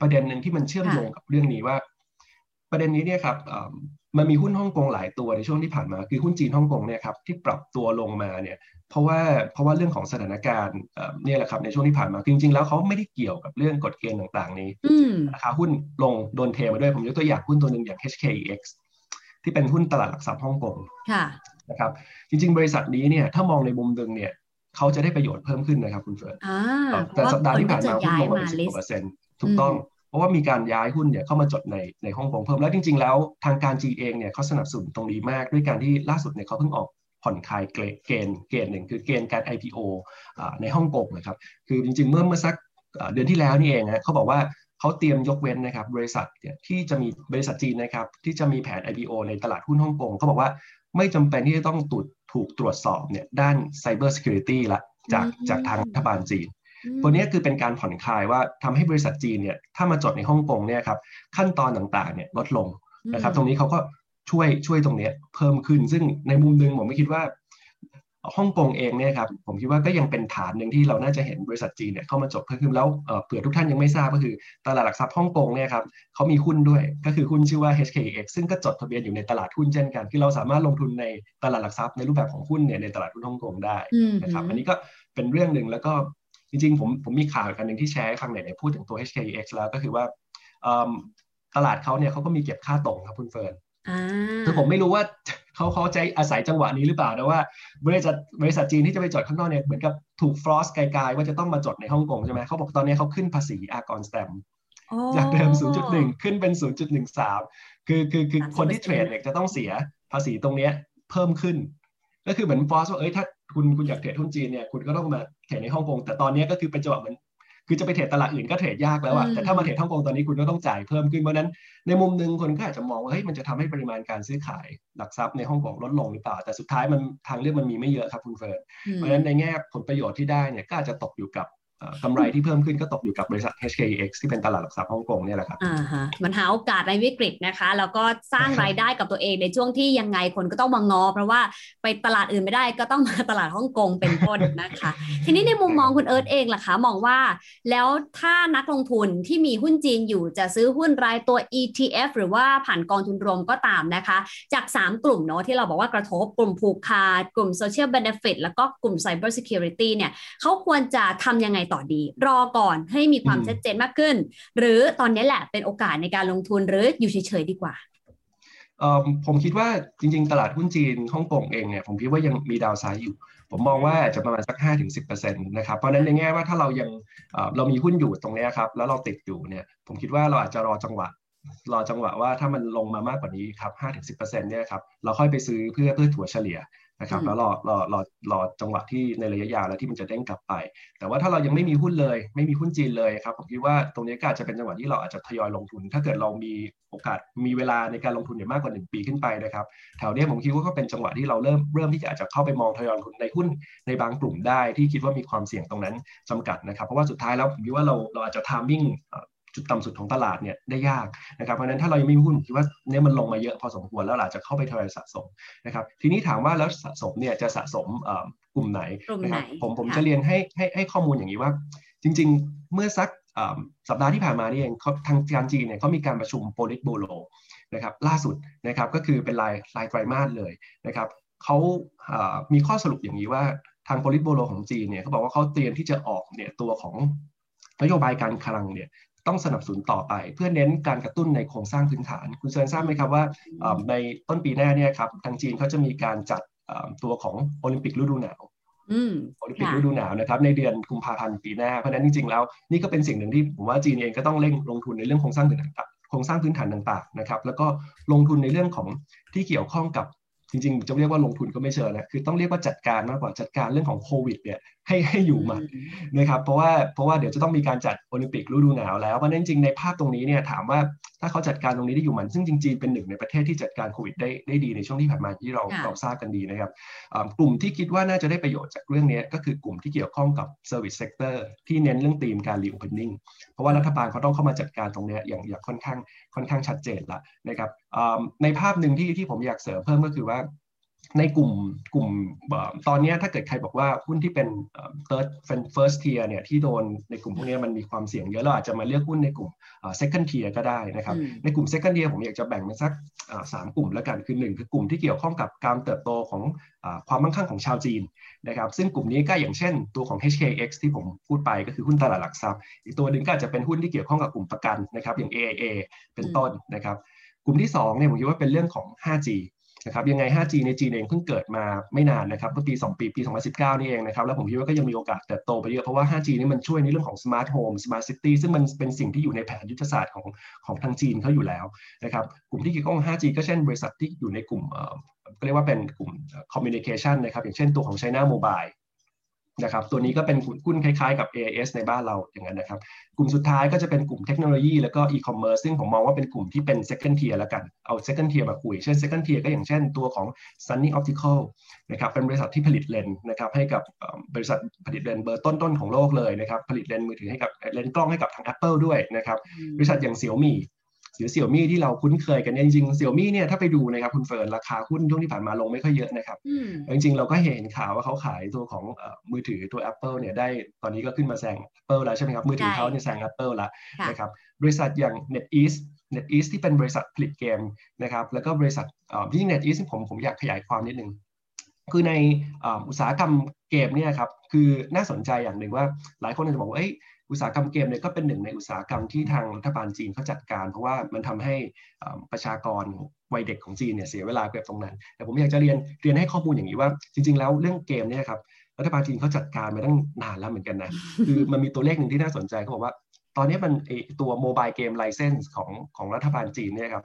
ประเด็นหนึ่งที่มันเชื่อมโยงกับเรื่องนี้ว่า ประเด็นนี้เนี่ยครับ มันมีหุ้นฮ่องกงหลายตัวในช่วงที่ผ่านมาคือหุ้นจีนฮ่องกงเนี่ยครับที่ปรับตัวลงมาเนี่ยเพราะว่าเพราะว่าเรื่องของสถานการณ์เนี่ยแหละครับในช่วงที่ผ่านมาจริงๆ แล้วเขาไม่ได้เกี่ยวกับเรื่องกฎเกณฑ์ต่างๆ นี้ราคาหุ้นลงโดนเทมาด้วยผมยกตัวอย่างหุ้นตัวหนึ่งอย่าง HKEX ที่เป็นหุ้นตลาดหลักทรัพย์ฮ่องกงนะครับจริง ๆ บริษัทนี้เนี่ยถ้ามองในมุมดึงเนี่ยเขาจะได้ประโยชน์เพิ่มขึ้นนะครับคุณเฟิร์นแต่สัปดาห์ที่ผ่านมาหุ้นลงมาสิบกว่าเปอร์เซ็นต์ถูกต้อง เพราะว่ามีการย้ายหุ้นเนี่ยเข้ามาจดในในฮ่องกงเพิ่มแล้วจริง ๆ แล้วทางการจีเองเนี่ยเขาสนับสนุนตรงนี้มากด้วยการที่ล่าสุดเนี่ยเขาเพิ่งออกผ่อนคลายเกณฑ์เกณฑ์หนึ่งคือเกณฑ์การ IPO ในฮ่องกงนะครับคือจริง ๆ เมื่อเมื่อสักเดือนที่แล้วนี่เองนะเขาบอกว่าเขาเตรียมยกเว้นนะครับบริษัทที่จะมีบริษัทจีนนะครับที่จะมีแผน IPO ในตลาดหุ้นฮ่องกงเขาบอกว่าไม่จำเป็นที่จะต้องตุดถูกตรวจสอบเนี่ยด้าน Cyber Security ละจากจากทางรัฐบาลจีน ตัวนี้คือเป็นการผ่อนคลายว่าทำให้บริษัทจีนเนี่ยถ้ามาจดในฮ่องกงเนี่ยครับขั้นตอนต่างๆเนี่ยลดลงนะครับ ตรงนี้เขาก็ช่วยช่วยตรงนี้เพิ่มขึ้น ซึ่งในมุมนึงผมไม่คิดว่าฮ่องกงเองเนี่ยครับผมคิดว่าก็ยังเป็นฐานหนึ่งที่เราน่าจะเห็นบริษัทจีนเนี่ยเข้ามาจดเพิ่มขึ้นแล้วเผื่อทุกท่านยังไม่ทราบก็คือ ตลาดหลักทรัพย์ฮ่องกงเนี่ยครับเขามีหุ้นด้วยก็คือหุ้นชื่อว่า HKX ซึ่งก็จดทะเบียนอยู่ในตลาดหุ้นเช่นกัน คือเราสามารถลงทุนในตลาดหลักทรัพย์ในรูปแบบของหุ้นเนี่ยในตลาดหุ้นฮ่องกงได้นะครับอันนี้ก็เป็นเรื่องหนึ่งแล้วก็ จริงๆ ผมผมมีข่าวกันหนึ่งที่แชร์ให้ฟังไหนพูดถึงตัว HKX แล้วก็คือว่าตลาดเขาเนี่ยเขาก็มีเก็บค่าต๋งครับคุณเฟิร์นคือผมไม่รู้ว่าเขาเขาใจอาศัยจังหวะนี้หรือเปล่านะว่า บริษัทบริษัทจีนที่จะไปจดข้างนอกเนี่ยเหมือนกับถูก force กลายๆว่าจะต้องมาจดในฮ่องกงใช่ไหมเขาบอกตอนนี้เขาขึ้นภาษีอากรแสตมป์จากเดิม 0.1 ขึ้นเป็น 0.13 คือคือคือคนที่เทรดเนี่ยจะต้องเสียภาษีตรงเนี้ยเพิ่มขึ้น ก็คือเหมือน force ว่าเอ้ยถ้า คุณคุณอยากเทรดหุ้นจีนเนี่ยคุณก็ต้องมาเทรดในฮ่องกงแต่ตอนนี้ก็คือเป็นจังหวะเหมือนคือจะไปเทรดตลาดอื่นก็เทรดยากแล้วอะแต่ถ้ามาเทรดฮ่องกงตอนนี้คุณก็ต้องจ่ายเพิ่มขึ้น เพราะนั้นในมุมหนึ่งคนก็อาจจะมองว่าเฮ้ยมันจะทำให้ปริมาณการซื้อขายหลักทรัพย์ในฮ่องกงลดลงหรือเปล่า แต่สุดท้ายมันทางเลือกมันมีไม่เยอะครับคุณเฟิร์น เพราะฉะนั้นในแง่ผลประโยชน์ที่ได้เนี่ยก็อาจจะตกอยู่กับ กำไรที่เพิ่มขึ้นก็ตกอยู่กับบริษัท HKEX ที่เป็นตลาดหลักทรัพย์ฮ่องกงเนี่ยแหละครับอ่าฮะมันหาโอกาสในวิกฤตนะคะ แล้วก็สร้างรายได้กับตัวเองในช่วงที่ยังไงคนก็ต้องมางอ เพราะว่าไปตลาดอื่นไม่ได้ก็ต้องมาตลาดฮ่องกงเป็นต้นนะคะ ทีนี้ในมุมมองคุณเอิร์ธเองล่ะคะ มองว่าแล้วถ้านักลงทุนที่มีหุ้นจีนอยู่จะซื้อหุ้นรายตัว ETF หรือว่าผ่านกองทุนรวมก็ตามนะคะ จาก 3 กลุ่มเนาะที่เราบอกว่ากระทบกลุ่มผูกขาดกลุ่ม Social Benefit แล้วก็กลุ่ม Cyber Security เนี่ยเขาควรจะทำยังไงต่อดี รอก่อนให้มีความชัดเจนมากขึ้น หรือตอนนี้แหละเป็นโอกาสในการลงทุนหรืออยู่เฉยๆดีกว่าผมคิดว่าจริง ๆ ตลาดหุ้นจีนฮ่องกงเองเนี่ยผมคิดว่ายังมีดาวไซด์อยู่ ผมมองว่าจะประมาณสัก 5-10%นะครับเพราะนั้นในแง่ว่าถ้าเรายังเรามีหุ้นอยู่ตรงนี้ครับแล้วเราติดอยู่เนี่ยผมคิดว่าเราอาจจะรอจังหวะรอจังหวะว่าถ้ามันลงมามากกว่านี้ครับ5-10%เนี่ยครับเราค่อยไปซื้อเพื่อเพื่อถัวเฉลี่ย นะครับแล้วรอรอรอรอจังหวะที่ในระยะยาวแล้วที่มันจะเด้งกลับไป แต่ว่าถ้าเรายังไม่มีหุ้นเลย ไม่มีหุ้นจีนเลยครับผมคิดว่าตรงนี้ก็อาจจะเป็นจังหวะที่เราอาจจะทยอยลงทุน ถ้าเกิดเรามีโอกาสมีเวลาในการลงทุนเนี่ยมากกว่า 1 ปีขึ้นไปนะครับแถวนี้ผมคิดว่าก็เป็นจังหวะที่เราเริ่มเริ่มที่จะอาจจะเข้าไปมองทยอยลงทุนในหุ้นในบางกลุ่มได้ที่คิดว่ามีความเสี่ยงตรงนั้นจำกัดนะครับเพราะว่าสุดท้ายแล้วผมคิดว่าเราเราอาจจะทามมิ่ง จุดต่ำสุดของตลาดเนี่ยได้ยากนะครับเพราะฉะนั้นถ้าเรายังไม่มีหุ้นคิดว่าเนี่ยมันลงมาเยอะพอสมควรแล้วอาจจะเข้าไปทยอยสะสมนะครับทีนี้ถามว่าแล้วสะสมเนี่ยจะสะสมกลุ่มไหนนะครับผมผมจะเรียนให้ให้ให้ข้อมูลอย่างนี้ว่า จริง ๆ เมื่อสักสัปดาห์ที่ผ่านมานี่เองทางการจีนเนี่ยเขามีการประชุมโพลิตโบโลนะครับล่าสุดนะครับก็คือเป็นรายรายไตรมาสเลยนะครับเขามีข้อสรุปอย่างนี้ว่าทางโพลิตโบโลของจีนเนี่ยเขาบอกว่าเขาเตรียมที่จะออกเนี่ยตัวของนโยบายการคลังเนี่ย ต้องสนับสนุนต่อไป เพื่อเน้นการกระตุ้นในโครงสร้างพื้นฐาน คุณเฟิร์นทราบไหมครับว่าในต้นปีหน้าเนี่ยครับทางจีนเขาจะมีการจัดตัวของโอลิมปิกฤดูหนาวโอลิมปิกฤดูหนาวนะครับในเดือนกุมภาพันธ์ปีหน้าเพราะนั้นจริงๆแล้วนี่ก็เป็นสิ่งหนึ่งที่ผมว่าจีนเองก็ต้องเร่งลงทุนในเรื่องโครงสร้างพื้นฐานโครงสร้างพื้นฐานต่างๆนะครับแล้วก็ลงทุนในเรื่องของที่เกี่ยวข้องกับจริงๆจะเรียกว่าลงทุนก็ไม่เชิงนะคือต้องเรียกว่าจัดการมากกว่าจัดการเรื่องของโควิดเนี่ย ให้ให้อยู่มันนะครับ เพราะว่าเพราะว่าเดี๋ยวจะต้องมีการจัดโอลิมปิกฤดูหนาวแล้วเพราะนั้นจริงในภาพตรงนี้เนี่ยถามว่าถ้าเขาจัดการตรงนี้ได้อยู่มันซึ่งจริงๆเป็นหนึ่งในประเทศที่จัดการโควิดได้ได้ดีในช่วงที่ผ่านมาที่เราเราทราบกันดีนะครับกลุ่มที่คิดว่าน่าจะได้ประโยชน์จากเรื่องนี้ก็คือกลุ่มที่เกี่ยวข้องกับ Service Sector ที่เน้นเรื่องธีมการ reopening เพราะว่ารัฐบาลเขาต้องเข้ามาจัดการตรงนี้อย่างอย่างค่อนข้างค่อนข้างชัดเจนละนะครับในภาพหนึ่งที่ที่ผมอยากเสริมเพิ่มก็คือว่า ในกลุ่มกลุ่มตอนนี้ถ้าเกิดใครบอกว่าหุ้นที่เป็น third first tier เนี่ยที่โดนในกลุ่มพวกนี้มันมีความเสี่ยงเยอะเราอาจจะมาเลือกหุ้นในกลุ่ม second tier ก็ได้นะครับในกลุ่ม second tier ผมอยากจะแบ่งเป็นสักสามกลุ่มแล้วกันคือหนึ่งคือกลุ่มที่เกี่ยวข้องกับการเติบโตของความมั่งคั่งของชาวจีนนะครับซึ่งกลุ่มนี้ก็อย่างเช่นตัวของ HKEX ที่ผมพูดไปก็คือหุ้นตลาดหลักทรัพย์ อีกตัวหนึ่งก็อาจจะเป็นหุ้นที่เกี่ยวข้องกับกลุ่มประกันนะครับอย่าง AIA เป็นต้นนะครับกลุ่มที่2เนี่ยผมคิดว่าเป็นเรื่องของ 5G นะครับยังไง 5G ในจีนเองเพิ่งเกิดมาไม่นานนะครับเมื่อปี 2 ปีปี 2019 นี่เองนะครับแล้วผมคิดว่าก็ยังมีโอกาสเติบโตไปเยอะ เพราะว่า 5G นี่มันช่วยในเรื่องของ smart home smart city ซึ่งมันเป็นสิ่งที่อยู่ในแผนยุทธศาสตร์ของของทางจีนเขาอยู่แล้วนะครับกลุ่มที่เกี่ยวข้อง 5G ก็เช่นบริษัทที่อยู่ในกลุ่มก็เรียกว่าเป็นกลุ่ม communication นะครับอย่างเช่นตัวของ China Mobile นะครับตัวนี้ก็เป็นหุ้นคล้ายๆกับ AIS ในบ้านเราอย่างนั้นนะครับ กลุ่มสุดท้ายก็จะเป็นกลุ่มเทคโนโลยีแล้วก็อีคอมเมิร์ซซึ่งผมมองว่าเป็นกลุ่มที่เป็น second tier แล้วกัน เอา second tier มาคุย เช่น second tier ก็อย่างเช่นตัวของ Sunny Optical นะครับเป็นบริษัทที่ผลิตเลนส์นะครับให้กับบริษัทผลิตเลนส์เบอร์ต้นๆของโลกเลยนะครับผลิตเลนส์มือถือให้กับเลนส์กล้องให้กับทาง Apple ด้วยนะครับบริษัทอย่างเสี่ยวมี่ หรือเสี่ยวมี่ที่เราคุ้นเคยกันจริงๆเสี่ยวมี่เนี่ยถ้าไปดูนะครับคุณเฟิร์นราคาหุ้นช่วงที่ผ่านมาลงไม่ค่อยเยอะนะครับจริงๆเราก็เห็นข่าวว่าเขาขายตัวของมือถือตัว Apple เนี่ยได้ตอนนี้ก็ขึ้นมาแซง Apple แล้วใช่ไหมครับมือถือเขาเนี่ยแซง Apple แล้วนะครับบริษัทอย่าง NetEase NetEase ที่เป็นบริษัทผลิตเกมนะครับแล้วก็บริษัทที่ NetEase ผมผมอยากขยายความนิดนึงคือในอุตสาหกรรมเกมเนี่ยครับคือน่าสนใจอย่างหนึ่งว่าหลายคนอาจจะบอกว่า อุตสาหกรรมเกมเนี่ยก็เป็นหนึ่งในอุตสาหกรรมที่ทางรัฐบาลจีนเขาจัดการ เพราะว่ามันทำให้ประชากรวัยเด็กของจีนเนี่ยเสียเวลาเก็บตรงนั้น แต่ผมอยากจะเรียนเรียนให้ข้อมูลอย่างนี้ว่า จริง ๆ แล้วเรื่องเกมเนี่ยครับรัฐบาลจีนเขาจัดการมาตั้งนานแล้วเหมือนกันนะคือมันมีตัวเลขหนึ่งที่น่าสนใจเขาบอกว่า ตอนนี้มันตัวโมบายเกมไลเซนส์ของของรัฐบาลจีนเนี่ยครับ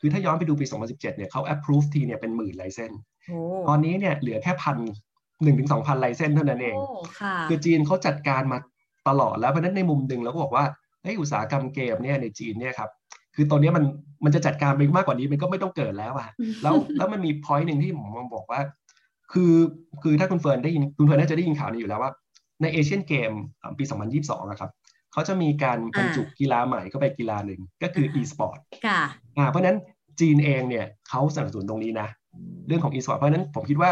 คือถ้าย้อนไปดูปี 2017 เนี่ยเขา approve ทีเนี่ยเป็นหมื่นไลเซนส์ตอนนี้เนี่ยเหลือแค่พันหนึ่งถึงสองพัน license เท่านั้นเอง คือจีนเขาจัดการมา ตลอดแล้วเพราะนั้นในมุมหนึ่งเราก็บอกว่าเฮ้ยอุตสาหกรรมเกมเนี่ยในจีนเนี่ยครับคือตอนนี้มันมันจะจัดการไปมากกว่านี้มันก็ไม่ต้องเกิดแล้วอะแล้วแล้วมันมี point หนึ่งที่ผมมองบอกว่า คือคือถ้าคุณเฟิร์นได้ยินคุณเฟิร์นน่าจะได้ยินข่าวนี้อยู่แล้วว่า ใน Asian Games ปี 2022นะครับเขาจะมีการบรรจุกีฬาใหม่เข้าไปกีฬาหนึ่งก็คือ e-sport ค่ะเพราะนั้นจีนเองเนี่ยเขาสนับสนุนตรงนี้นะ เรื่องของ e-sport เพราะนั้นผมคิดว่า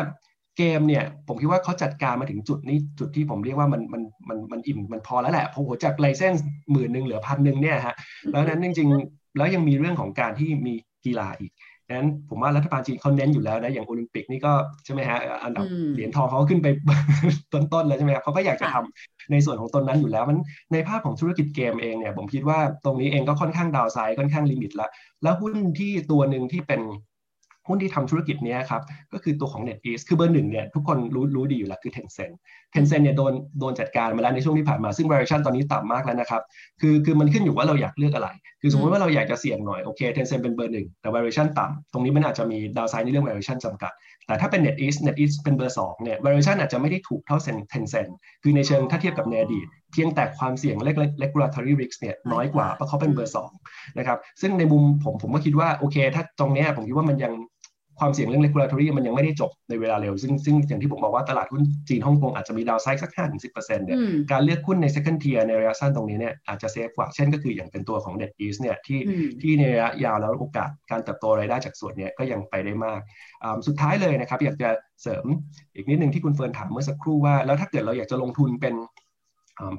เกมเนี่ยผมคิดว่าเขาจัดการมาถึงจุดนี้จุดที่ผมเรียกว่ามันมันมันมันอิ่มมันพอแล้วแหละพอหัวจากไลเซนส์หมื่นหนึ่งเหลือพันหนึ่งเนี่ยฮะแล้วนั้นจริงๆ แล้วยังมีเรื่องของการที่มีกีฬาอีกนั้นผมว่ารัฐบาลจีนเขาเน้นอยู่แล้วนะอย่างโอลิมปิกนี่ก็ใช่ไหมฮะอันดับเหรียญทองเขาขึ้นไปต้นๆเลยใช่ไหมครับเขาก็อยากจะทำในส่วนของตนนั้นอยู่แล้วมันในภาพของธุรกิจเกมเองเนี่ยผมคิดว่าตรงนี้เองก็ค่อนข้างดาวไซด์ค่อนข้างลิมิตแล้วแล้วหุ้นที่ตัวหนึ่งที่เป็น หุ้นที่ทำธุรกิจนี้ครับก็คือตัวของ NetEase คือเบอร์หนึ่งเนี่ยทุกคนรู้รู้ดีอยู่แล้วคือ Tencent Tencent เนี่ยโดนโดนจัดการมาแล้วในช่วงที่ผ่านมาซึ่ง valuation ตอนนี้ต่ำมากแล้วนะครับคือคือมันขึ้นอยู่ว่าเราอยากเลือกอะไร คือสมมติว่าเราอยากจะเสี่ยงหน่อยโอเค Tencent เป็นเบอร์หนึ่งแต่ valuation ต่ำตรงนี้มันอาจจะมีดาวไซด์ในเรื่อง valuation จำกัด แต่ถ้าเป็น NetEase NetEase เป็นเบอร์สองเนี่ย valuation อาจจะไม่ได้ถูกเท่า Tencent คือในเชิงถ้าเทียบกับในอดีตเพียงแต่ความเสี่ยง regulatory risk เนี่ยน้อยกว่าเพราะเขาเป็นเบอร์สองนะครับซึ่งในมุมผมผมก็คิดว่าโอเค ถ้าตรงนี้ผมคิดว่ามันยัง ความเสี่ยงเรื่อง regulatory มันยังไม่ได้จบในเวลาเร็ว ซึ่งซึ่งอย่างที่ผมบอกว่าตลาดหุ้นจีนฮ่องกงอาจจะมีดาวไซด์สักห้าถึงสิบเปอร์เซ็นต์เนี่ยการเลือกหุ้นใน second tier ในระยะสั้นตรงนี้เนี่ยอาจจะเซฟกว่า เช่นก็คืออย่างเป็นตัวของ Net East เนี่ยที่ที่ในระยะยาวแล้วโอกาสการเติบโตรายได้จากส่วนนี้ก็ยังไปได้มาก สุดท้ายเลยนะครับอยากจะเสริมอีกนิดหนึ่งที่คุณเฟิร์นถามเมื่อสักครู่ว่า แล้วถ้าเกิดเราอยากจะลงทุนเป็น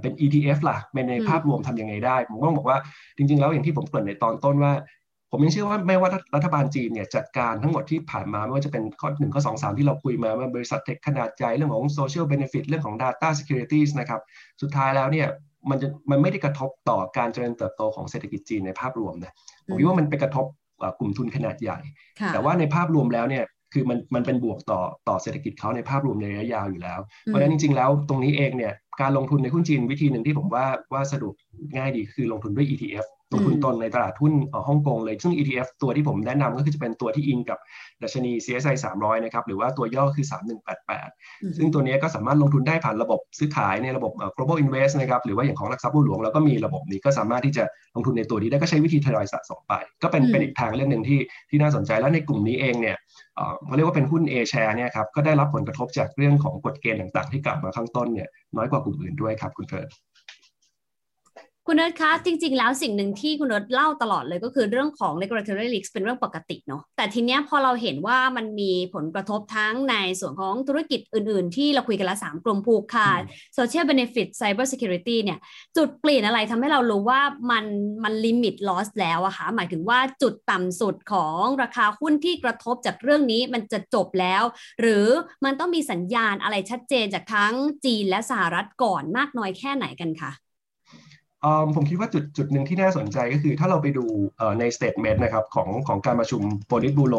เป็น ETF ล่ะในภาพรวมทำยังไงได้ ผมก็บอกว่าจริงๆ แล้วอย่างที่ผมเกริ่นในตอนต้นว่า ผมยังเชื่อว่าไม่ว่ารัฐบาลจีนเนี่ยจัดการทั้งหมดที่ผ่านมาไม่ว่าจะเป็นข้อหนึ่งข้อสองสามที่เราคุยมาว่าบริษัทเทคขนาดใหญ่เรื่องของ social benefit เรื่องของ data security นะครับสุดท้ายแล้วเนี่ยมันจะมันไม่ได้กระทบต่อการเจริญเติบโตของเศรษฐกิจจีนในภาพรวมนะผมคิดว่ามันไปกระทบกลุ่มทุนขนาดใหญ่ แต่ว่าในภาพรวมแล้วเนี่ยคือมันมันเป็นบวกต่อต่อเศรษฐกิจเขาในภาพรวมในระยะยาวอยู่แล้ว เพราะฉะนั้นจริงๆแล้วตรงนี้เองเนี่ยการลงทุนในหุ้นจีนวิธีหนึ่งที่ผมว่าว่าสะดวกง่ายดีคือลงทุนด้วย ETF ลงทุนตนในตลาดหุ้นฮ่องกงเลย ซึ่ง ETF ตัวที่ผมแนะนำก็คือจะเป็นตัวที่อิงกับดัชนี CSI 300 นะครับ หรือว่าตัวย่อคือ 3188 ซึ่งตัวนี้ก็สามารถลงทุนได้ผ่านระบบซื้อขายในระบบ global invest นะครับ หรือว่าอย่างของหลักทรัพย์บัวหลวงเราก็มีระบบนี้ก็สามารถที่จะลงทุนในตัวนี้ได้ก็ใช้วิธีทยอยสะสมไป ก็เป็นเป็นอีกทางเรื่องหนึ่งที่ที่น่าสนใจแล้วในกลุ่มนี้เองเนี่ยเขาเรียกว่าเป็นหุ้น A share เนี่ยครับก็ได้รับผลกระทบจากเรื่องของกฎเกณฑ์ต่างๆ ที่กล่าวมาข้างต้นเนี่ยน้อยกว่ากลุ่มอื่นด้วยครับคุณเฟิร์น คุณเนิร์ดคะจริง ๆ แล้วสิ่งหนึ่งที่คุณเนิร์ดเล่าตลอดเลยก็คือเรื่องของ regulatory risk เป็นเรื่องปกติเนาะแต่ทีเนี้ยพอเราเห็นว่ามันมีผลกระทบทั้งในส่วนของธุรกิจอื่น ๆ ที่เราคุยกันละสามกลุ่มผูกขาด social benefit cyber security เนี่ยจุดเปลี่ยนอะไรทำให้เรารู้ว่ามันมัน limit loss แล้วอะคะหมายถึงว่าจุดต่ำสุดของราคาหุ้นที่กระทบจากเรื่องนี้มันจะจบแล้ว หรือมันต้องมีสัญญาณอะไรชัดเจนจากทั้งจีนและสหรัฐก่อนมากน้อยแค่ไหนกันคะ ผมคิดว่าจุดจุดหนึ่งที่น่าสนใจก็คือถ้าเราไปดูในสเตทเมนต์นะครับของของการประชุมโปลิตบูโร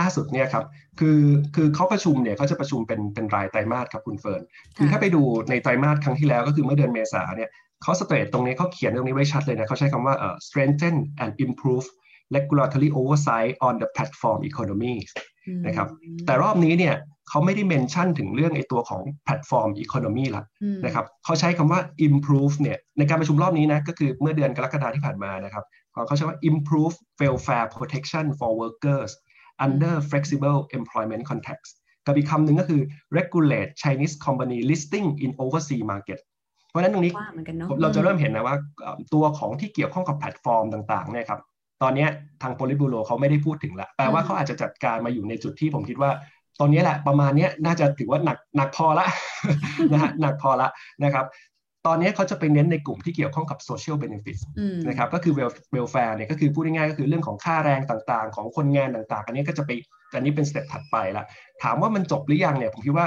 ล่าสุดเนี่ยครับคือคือเขาประชุมเนี่ยเขาจะประชุมเป็นเป็นรายไตรมาสครับคุณเฟิร์นคือถ้าไปดูในไตรมาสครั้งที่แล้วก็คือเมื่อเดือนเมษาเนี่ยเขา state ตรงนี้เขาเขียนตรงนี้ไว้ชัดเลยนะเขาใช้คำว่า strengthen and improve regulatory oversight on the platform economy นะครับแต่รอบนี้เนี่ยเขาไม่ได้ mention ถึงเรื่องไอตัวของ platform economy ละนะครับเขาใช้คำว่า improve เนี่ยในการประชุมรอบนี้นะก็คือเมื่อเดือนกรกฎาที่ผ่านมานะครับเขาใช้ว่า improve welfare protection for workers under flexible employment context กับอีกคำหนึ่งก็คือ regulate Chinese company listing in overseas market เพราะฉะนั้นตรงนี้เราจะเริ่มเห็นนะว่าตัวของที่เกี่ยวข้องกับแพลตฟอร์มต่างๆเนี่ยครับ ตอนนี้ทางโพลิบูโรเขาไม่ได้พูดถึงละแปลว่าเขาอาจจะจัดการมาอยู่ในจุดที่ผมคิดว่า ตอนนี้แหละประมาณนี้น่าจะถือว่าหนักหนักพอละนะฮะหนักพอละนะครับตอนนี้เขาจะไปเน้นในกลุ่มที่เกี่ยวข้องกับ social benefits นะครับก็คือ welfare เนี่ยก็คือพูดง่ายๆก็คือเรื่องของค่าแรงต่างๆ ของคนงานต่างๆ อันนี้ก็จะไปอันนี้เป็น step ถัดไปละถามว่ามันจบหรือยังเนี่ยผมคิดว่า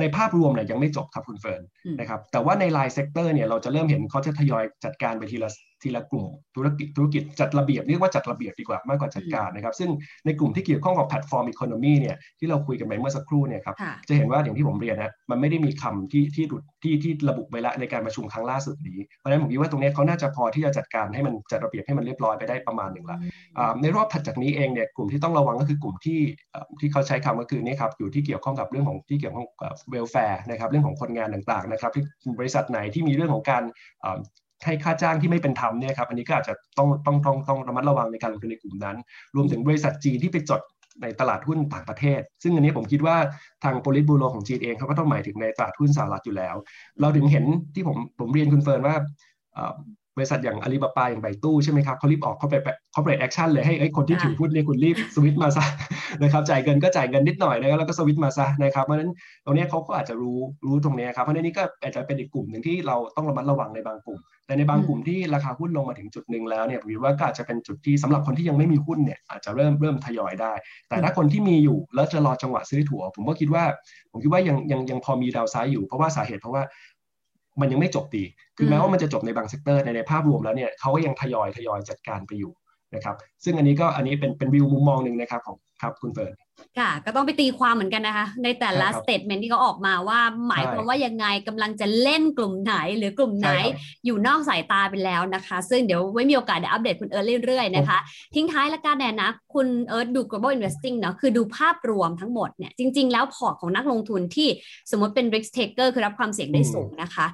ในภาพรวมเนี่ยยังไม่จบครับคุณเฟิร์นนะครับแต่ว่าในราย sector เนี่ยเราจะเริ่มเห็นเขาจะทยอยจัดการไปทีละ ทีละกลุ่มธุรกิจธุรกิจจัดระเบียบเรียกว่าจัดระเบียบดีกว่ามากกว่าจัดการนะครับ ซึ่งในกลุ่มที่เกี่ยวข้องกับ platform economy เนี่ยที่เราคุยกันไปเมื่อสักครู่เนี่ยครับจะเห็นว่าอย่างที่ผมเรียนนะมันไม่ได้มีคำที่ที่ที่ที่ระบุไว้ละในการประชุมครั้งล่าสุดนี้เพราะฉะนั้นผมคิดว่าตรงนี้เขาน่าจะพอที่จะจัดการให้มันจัดระเบียบให้มันเรียบร้อยไปได้ประมาณหนึ่งละในรอบถัดจากนี้เองเนี่ยกลุ่มที่ต้องระวังก็คือกลุ่มที่ที่เขาใช้คำก็คือนี่ครับอยู่ที่เกี่ยวข้องกับเรื่องของที่เกี่ยวข้องกับ welfare นะครับเรื่องของคนงานต่างๆนะครับที่บริษัทไหนที่มีเรื่องของการ ให้ค่าจ้างที่ไม่เป็นธรรมเนี่ยครับอันนี้ก็อาจจะต้องต้องต้องต้องระมัดระวังในการลงทุนในกลุ่มนั้น รวมถึงบริษัทจีนที่ไปจดในตลาดหุ้นต่างประเทศ ซึ่งอันนี้ผมคิดว่าทางโพลิตบูโรของจีนเองเขาก็ต้องหมายถึงในตลาดหุ้นสหรัฐอยู่แล้ว เราถึงเห็นที่ผมผมเรียนคุณเฟิร์นว่าบริษัทอย่างอาลีบาบาอย่างไป่ตู้ใช่ไหมครับเขารีบออกเขาไป corporate action เลยให้คนที่ถือหุ้นเนี่ยคุณรีบสวิตมาซะนะครับจ่ายเงินก็จ่ายเงินนิดหน่อยนะครับแล้วก็สวิตมาซะนะครับเพราะฉะนั้นตรงนี้เขาก็อาจจะรู้รู้ตรงนี้ครับเพราะนั้นนี่ก็อาจจะเป็นอีกกลุ่มหนึ่งที่เราต้องระมัดระวังในบางกลุ่ม แต่ในบางกลุ่มที่ราคาหุ้นลงมาถึงจุดหนึ่งแล้วเนี่ยผมว่าก็อาจจะเป็นจุดที่สำหรับคนที่ยังไม่มีหุ้นเนี่ยอาจจะเริ่มเริ่มทยอยได้ แต่ถ้าคนที่มีอยู่แล้วจะรอจังหวะซื้อถัว ผมก็คิดว่า ผมคิดว่ายังยังยังพอมี downside อยู่ เพราะว่าสาเหตุเพราะว่ามันยังไม่จบดี คือแม้ว่ามันจะจบในบาง sector ในในภาพรวมแล้วเนี่ยเขาก็ยังทยอยทยอยจัดการไปอยู่ นะครับ ซึ่งอันนี้ก็อันนี้เป็นเป็นวิวมุมมองหนึ่งนะครับของครับคุณเฟิร์นค่ะก็ต้องไปตีความเหมือนกันนะคะ ในแต่ละ statement ที่เขาออกมาว่าหมายความว่ายังไงกำลังจะเล่นกลุ่มไหนหรือกลุ่มไหนอยู่นอกสายตาไปแล้วนะคะ ซึ่งเดี๋ยวไว้มีโอกาสเดี๋ยวอัปเดตคุณเอิร์ธเรื่อยๆนะคะ ทิ้งท้ายละกันแน่นะ คุณเอิร์ธดู global investing เนาะคือดูภาพรวมทั้งหมดเนี่ยจริง ๆ แล้วพอร์ตของนักลงทุนที่สมมติเป็น risk taker คือรับความเสี่ยงได้สูงนะคะ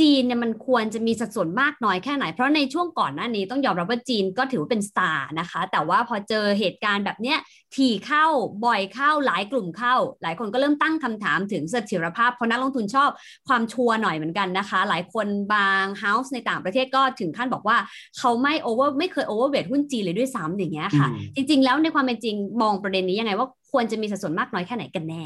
จีนเนี่ยมันควรจะมีสัดส่วนมากน้อยแค่ไหน เพราะในช่วงก่อนหน้านี้ต้องยอมรับว่าจีนก็ถือว่าเป็นสตาร์นะคะ แต่ว่าพอเจอเหตุการณ์แบบเนี้ยถี่เข้าบ่อยเข้าหลายกลุ่มเข้า หลายคนก็เริ่มตั้งคำถามถึงเสถียรภาพเพราะนักลงทุนชอบความชัวร์หน่อยเหมือนกันนะคะ หลายคนบาง house ในต่างประเทศก็ถึงขั้นบอกว่าเขาไม่ over ไม่เคย overweight หุ้นจีนเลยด้วยซ้ำอย่างเงี้ยค่ะ จริง ๆ แล้วในความเป็นจริงมองประเด็นนี้ยังไงว่าควรจะมีสัดส่วนมากน้อยแค่ไหนกันแน่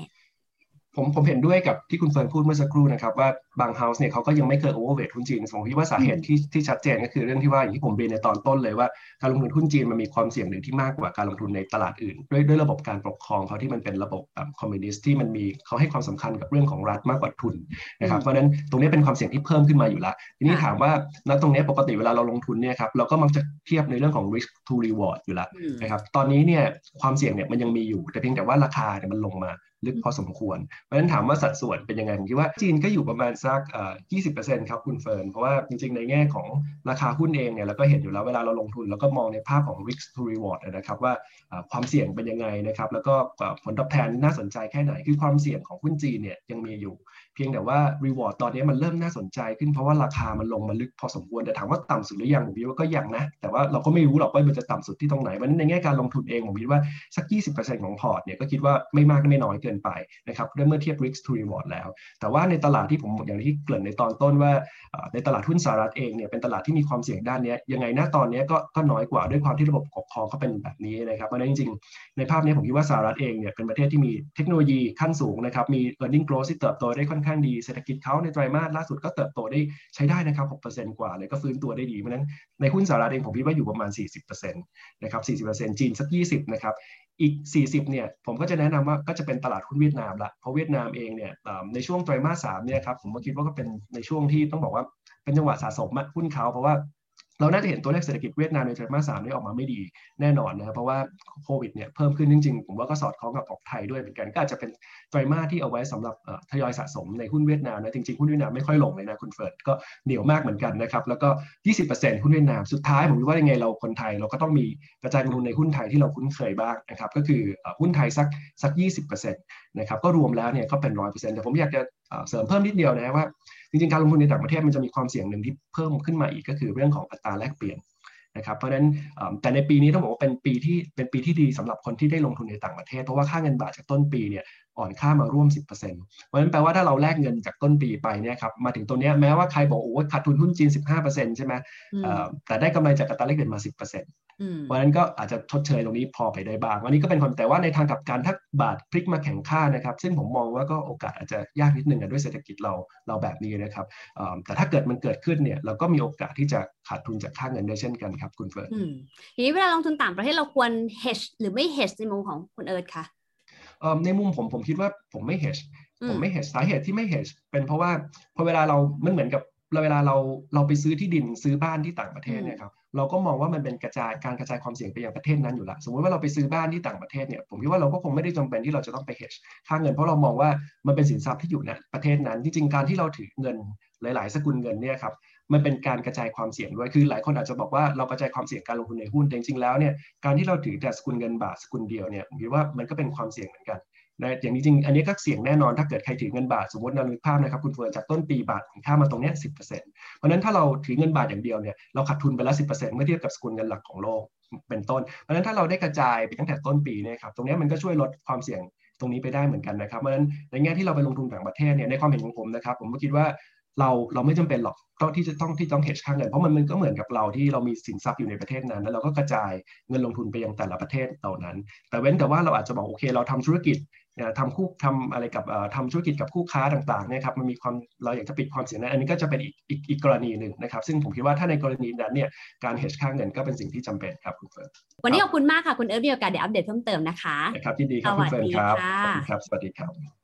ผมผมเห็นด้วยกับที่คุณเฟิร์นพูดเมื่อสักครู่นะครับว่าบาง house เนี่ยเขาก็ยังไม่เคย overweight หุ้นจีนผมคิดว่าสาเหตุที่ที่ชัดเจนก็คือเรื่องที่ว่าอย่างที่ผมเรียนในตอนต้นเลยว่าการลงทุนหุ้นจีนมันมีความเสี่ยงหนึ่งที่มากกว่าการลงทุนในตลาดอื่น ด้วยด้วยระบบการปกครองเขาที่มันเป็นระบบแบบคอมมิวนิสต์ที่มันมีเขาให้ความสำคัญกับเรื่องของรัฐมากกว่าทุนนะครับเพราะฉะนั้นตรงนี้เป็นความเสี่ยงที่เพิ่มขึ้นมาอยู่แล้วทีนี้ถามว่าณตรงนี้ปกติเวลาเราลงทุนเนี่ยครับเราก็มักจะเทียบในเรื่องของ risk to reward อยู่แล้วนะครับตอนนี้เนี่ยความเสี่ยงเนี่ยมันยังมีอยู่แต่เพียงแต่ว่าราคาเนี่ยมันลงมา ลึกพอสมควร เพราะฉะนั้นถามว่าสัดส่วนเป็นยังไงผมคิดว่าจีนก็อยู่ประมาณสัก20%ครับคุณเฟิร์น เพราะว่าจริงๆ ในแง่ของราคาหุ้นเองเนี่ยเราก็เห็นอยู่แล้วเวลาเราลงทุน แล้วก็มองในภาพของ risk to reward นะครับว่าความเสี่ยงเป็นยังไงนะครับแล้วก็ผลตอบแทนน่าสนใจแค่ไหนคือความเสี่ยงของหุ้นจีนเนี่ยยังมีอยู่เพียงแต่ว่า reward ตอนนี้มันเริ่มน่าสนใจขึ้นเพราะว่าราคามันลงมาลึกพอสมควร แต่ถามว่าต่ำสุดหรือยังผมคิดว่าก็ยังนะ แต่ว่าเราก็ไม่รู้หรอกว่ามันจะต่ำสุดที่ตรงไหนเพราะนั้นในแง่การลงทุนเองผมคิดว่าสัก 20%ของพอร์ตเนี่ยก็คิดว่าไม่มากไม่น้อยเกินไปนะครับเมื่อเทียบ risk to reward แล้ว แต่ว่าในตลาดที่ผมอย่างที่เกริ่นในตอนต้นว่าในตลาดหุ้นสหรัฐเองเนี่ยเป็นตลาดที่มีความเสี่ยงด้านนี้ยังไงหน้าตอนนี้ก็ก็น้อยกว่าด้วยความที่ระบบปกครองเขาเป็นแบบนี้นะครับเพราะนั้นจริงๆในภาพนี้ผมคิดว่าสหรัฐเองเนี่ยเป็นประเทศที่มีเทคโนโลยีขั้นสูงนะครับมี earning growth ที่เติบโตได้ค่อนข้างดีเศรษฐกิจเขาในไตรมาสล่าสุดก็เติบโตได้ใช้ได้นะครับ6%กว่าเลยก็ฟื้นตัวได้ดีเพราะนั้นในหุ้นสหรัฐเองผมคิดว่าอยู่ประมาณ 40%นะครับ40%จีนสัก 20นะครับอีก 40เนี่ยผมก็จะแนะนำว่าก็จะเป็นตลาดหุ้นเวียดนามละเพราะเวียดนามเองเนี่ยในช่วงไตรมาสสามเนี่ยครับผมก็คิดว่าก็เป็นในช่วงที่ต้องบอกว่าเป็นจังหวะสะสมหุ้นเขาเพราะว่า เราน่าจะเห็นตัวเลขเศรษฐกิจเวียดนามในไตรมาสสามนี้ออกมาไม่ดีแน่นอนนะครับเพราะว่าโควิดเนี่ยเพิ่มขึ้นจริงๆ ผมว่าก็สอดคล้องกับของไทยด้วยเหมือนกันก็อาจจะเป็นไตรมาสที่เอาไว้สำหรับทยอยสะสมในหุ้นเวียดนามนะจริงๆหุ้นเวียดนามไม่ค่อยลงเลยนะคุณเฟิร์ดก็เหนียวมากเหมือนกันนะครับแล้วก็ 20%หุ้นเวียดนามสุดท้ายผมคิดว่ายังไงเราคนไทยเราก็ต้องมีกระจายลงทุนในหุ้นไทยที่เราคุ้นเคยบ้างนะครับก็คือหุ้นไทยสักสัก 20%นะครับก็รวมแล้วเนี่ยก็เป็น 100%แต่ผมอยากจะ เสริมเพิ่มนิดเดียวนะว่าจริงๆการลงทุนในต่างประเทศมันจะมีความเสี่ยงหนึ่งที่เพิ่มขึ้นมาอีกก็คือเรื่องของอัตราแลกเปลี่ยนนะครับเพราะฉะนั้นแต่ในปีนี้ต้องบอกว่าเป็นปีที่เป็นปีที่ดีสำหรับคนที่ได้ลงทุนในต่างประเทศ เพราะว่าค่าเงินบาทจากต้นปีเนี่ยอ่อนค่ามาร่วม 10%เพราะฉะนั้นแปลว่าถ้าเราแลกเงินจากต้นปีไปเนี่ยครับมาถึงตัวนี้แม้ว่าใครบอกโอ้ขาดทุนหุ้นจีน 15%ใช่ไหมแต่ได้กำไรจากอัตราแลกเปลี่ยนมา 10%เพราะฉะนั้นก็อาจจะชดเชยตรงนี้พอไปได้บ้าง วันนี้ก็เป็นความแต่ว่าในทางกับการถ้าบาทพลิกมาแข่งค่านะครับ ซึ่งผมมองว่าก็โอกาสอาจจะยากนิดนึงด้วยเศรษฐกิจเราเราแบบนี้นะครับแต่ถ้าเกิดมันเกิดขึ้นเนี่ยเราก็มีโอกาสที่จะขาดทุนจากค่าเงินได้เช่นกันครับคุณเฟิร์นทีนี้เวลาลงทุนต่างประเทศเราควร hedge หรือไม่ hedge ในมุมของคุณเอิร์ธคะ ในมุมผมผมคิดว่าผมไม่ hedge ผมไม่ hedge สาเหตุที่ไม่ hedge เป็นเพราะว่าพอเวลาเรามันเหมือนกับเวลาเราเราไปซื้อที่ดินซื้อบ้านที่ต่างประเทศเนี่ยครับเราก็มองว่ามันเป็นกระจายการกระจายความเสี่ยงไปยังประเทศนั้นอยู่ละสมมติว่าเราไปซื้อบ้านที่ต่างประเทศเนี่ยผมคิดว่าเราก็คงไม่ได้จำเป็นที่เราจะต้องไป hedge ค่าเงินเพราะเรามองว่ามันเป็นสินทรัพย์ที่อยู่ในประเทศนั้นที่จริงการที่เราถือเงินหลาย ๆ สกุลเงินเนี่ยครับ มันเป็นการกระจายความเสี่ยงด้วย คือหลายคนอาจจะบอกว่าเรากระจายความเสี่ยงการลงทุนในหุ้น แต่จริงๆ แล้วเนี่ย การที่เราถือแต่สกุลเงินบาทสกุลเดียวเนี่ยผมคิดว่ามันก็เป็นความเสี่ยงเหมือนกันนะอย่างนี้จริง อันนี้ก็เสี่ยงแน่นอน ถ้าเกิดใครถือเงินบาท สมมติเราลึกภาพนะครับคุณเฟิร์นจากต้นปีบาทค่ามาตรงนี้สิบเปอร์เซ็นต์เพราะนั้นถ้าเราถือเงินบาทอย่างเดียวเนี่ย เราขาดทุนไปแล้วสิบเปอร์เซ็นต์เมื่อเทียบกับสกุลเงินหลักของโลก เป็นต้น เพราะฉะนั้นถ้าเราได้กระจายไปตั้งแต่ต้นปีเนี่ยครับ ตรงนี้มันก็ช่วยลดความเสี่ยงตรงนี้ไปได้เหมือนกันนะครับ เพราะฉะนั้นในแง่ที่เราไปลงทุนต่างประเทศเนี่ย ในความเห็นของผมนะครับ ผมก็คิดว่า เราเราไม่จำเป็นหรอกต้องที่จะต้องที่ต้องเฮดค่าเงินเพราะมันมันก็เหมือนกับเราที่เรามีสินทรัพย์อยู่ในประเทศนั้น แล้วเราก็กระจายเงินลงทุนไปยังแต่ละประเทศเหล่านั้น แต่เว้นแต่ว่าเราอาจจะบอกโอเค เราทำธุรกิจทำคู่ทำอะไรกับทำธุรกิจกับคู่ค้าต่างๆเนี่ยครับมันมีความเราอยากจะปิดความเสี่ยงนั้นอันนี้ก็จะเป็นอีกอีกอีกกรณีหนึ่งนะครับ ซึ่งผมคิดว่าถ้าในกรณีนั้นเนี่ยการเฮดค่าเงินก็เป็นสิ่งที่จำเป็นครับคุณเฟิร์นวันนี้ขอบคุณมากค่ะคุณเอิร์ธมีโอกาสเดี๋ยวอัปเดตเพิ่มเติมนะคะครับยินดีครับคุณเฟิร์นครับครับสวัสดีครับ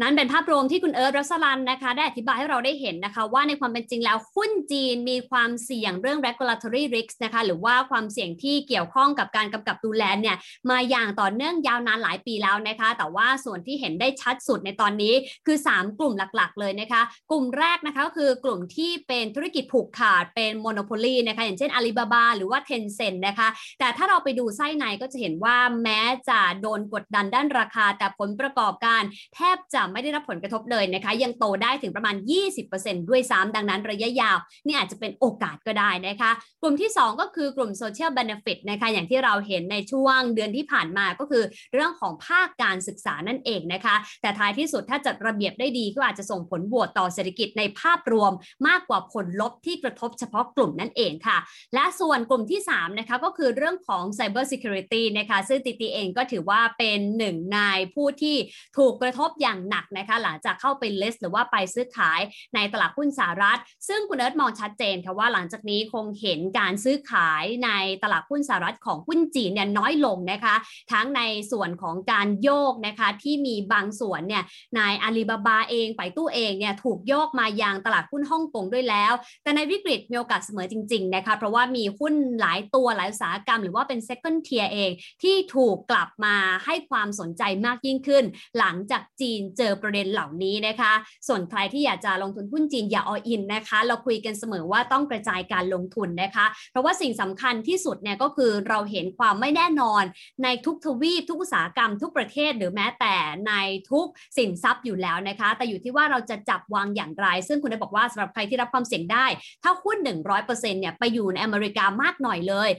นั้นเป็นภาพรวมที่คุณเอิร์ธรัสลันนะคะ ได้อธิบายให้เราได้เห็นนะคะ ว่าในความเป็นจริงแล้วหุ้นจีนมีความเสี่ยงเรื่อง regulatory risk นะคะ หรือว่าความเสี่ยงที่เกี่ยวข้องกับการกำกับดูแลเนี่ยมาอย่างต่อเนื่องยาวนานหลายปีแล้วนะคะ แต่ว่าส่วนที่เห็นได้ชัดสุดในตอนนี้คือ 3 กลุ่มหลักๆ เลยนะคะ กลุ่มแรกนะคะก็คือกลุ่มที่เป็นธุรกิจผูกขาดเป็น monopoly นะคะ อย่างเช่นอาลีบาบาหรือว่า Tencent นะคะ แต่ถ้าเราไปดูไส้ในก็จะเห็นว่าแม้จะโดนกดดันด้านราคา แต่ผลประกอบการแทบจะไม่ได้รับผลกระทบเลยนะคะ ยังโตได้ถึงประมาณ 20%ด้วยซ้ำดังนั้นระยะยาวนี่อาจจะเป็นโอกาสก็ได้นะคะ กลุ่มที่ 2 ก็คือกลุ่ม Social Benefit นะคะอย่างที่เราเห็นในช่วงเดือนที่ผ่านมาก็คือเรื่องของภาคการศึกษานั่นเองนะคะ แต่ท้ายที่สุดถ้าจัดระเบียบได้ดีก็อาจจะส่งผลบวกต่อเศรษฐกิจในภาพรวมมากกว่าผลลบที่กระทบเฉพาะกลุ่มนั่นเองค่ะ และส่วนกลุ่มที่3นะคะก็คือเรื่องของ Cyber Security นะคะซึ่งตีตีเองก็ถือว่าเป็นหนึ่งนายผู้ที่ถูกกระทบอย่างหนักนะคะหลังจากเข้าไปเลสหรือว่าไปซื้อขายในตลาดหุ้นสหรัฐ ซึ่งคุณเอิร์ธมองชัดเจนค่ะว่าหลังจากนี้คงเห็นการซื้อขายในตลาดหุ้นสหรัฐของหุ้นจีนเนี่ยน้อยลงนะคะ ทั้งในส่วนของการโยกนะคะที่มีบางส่วนเนี่ยนายอาลีบาบาเองไปตู้เองเนี่ยถูกโยกมายังตลาดหุ้นฮ่องกงด้วยแล้ว แต่ในวิกฤตมีโอกาสเสมอจริงๆนะคะเพราะว่ามีหุ้นหลายตัวหลายอุตสาหกรรม หรือว่าเป็น second tier เองที่ถูกกลับมาให้ความสนใจมากยิ่งขึ้น หลังจากจีนเจอประเด็นเหล่านี้นะคะ ส่วนใครที่อยากจะลงทุนหุ้นจีนอย่าออินนะคะ เราคุยกันเสมอว่าต้องกระจายการลงทุนนะคะ เพราะว่าสิ่งสำคัญที่สุดเนี่ยก็คือเราเห็นความไม่แน่นอน ในทุกทวีปทุกอุตสาหกรรมทุกประเทศหรือแม้แต่ในทุกสินทรัพย์อยู่แล้วนะคะ แต่อยู่ที่ว่าเราจะจับวางอย่างไร ซึ่งคุณได้บอกว่าสำหรับใครที่รับความเสี่ยงได้ ถ้าหุ้น 100%เนี่ยไปอยู่ในอเมริกามากหน่อยเลย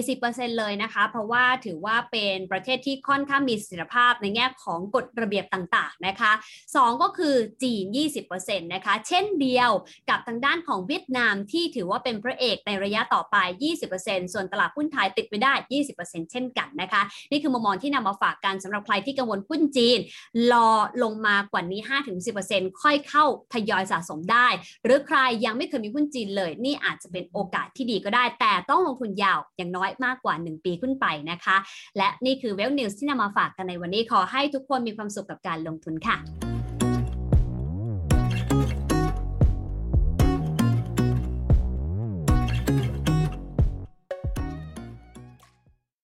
40%เลยนะคะ เพราะว่าถือว่าเป็นประเทศที่ค่อนข้างมีเสถียรภาพในแง่ของกฎระเบียบต่าง ๆ นะคะ2ก็คือจีน 20%นะคะ เช่นเดียวกับทางด้านของเวียดนามที่ถือว่าเป็นพระเอกในระยะต่อไป 20%ส่วนตลาดหุ้นไทยติดไปได้ 20%เช่นกันนะคะ นี่คือมุมมองที่นำมาฝากกันสำหรับใครที่กังวลหุ้นจีน รอลงมากว่านี้ 5-10%ค่อยเข้าทยอยสะสมได้ หรือใครยังไม่เคยมีหุ้นจีนเลย นี่อาจจะเป็นโอกาสที่ดีก็ได้ แต่ต้องลงทุนยาวอย่างน้อยมากกว่า 1 ปีขึ้นไปนะคะ และนี่คือเวลนิวส์ที่นำมาฝากกันในวันนี้ขอให้ทุกคนมีความสุขกับการลงทุนค่ะ lá!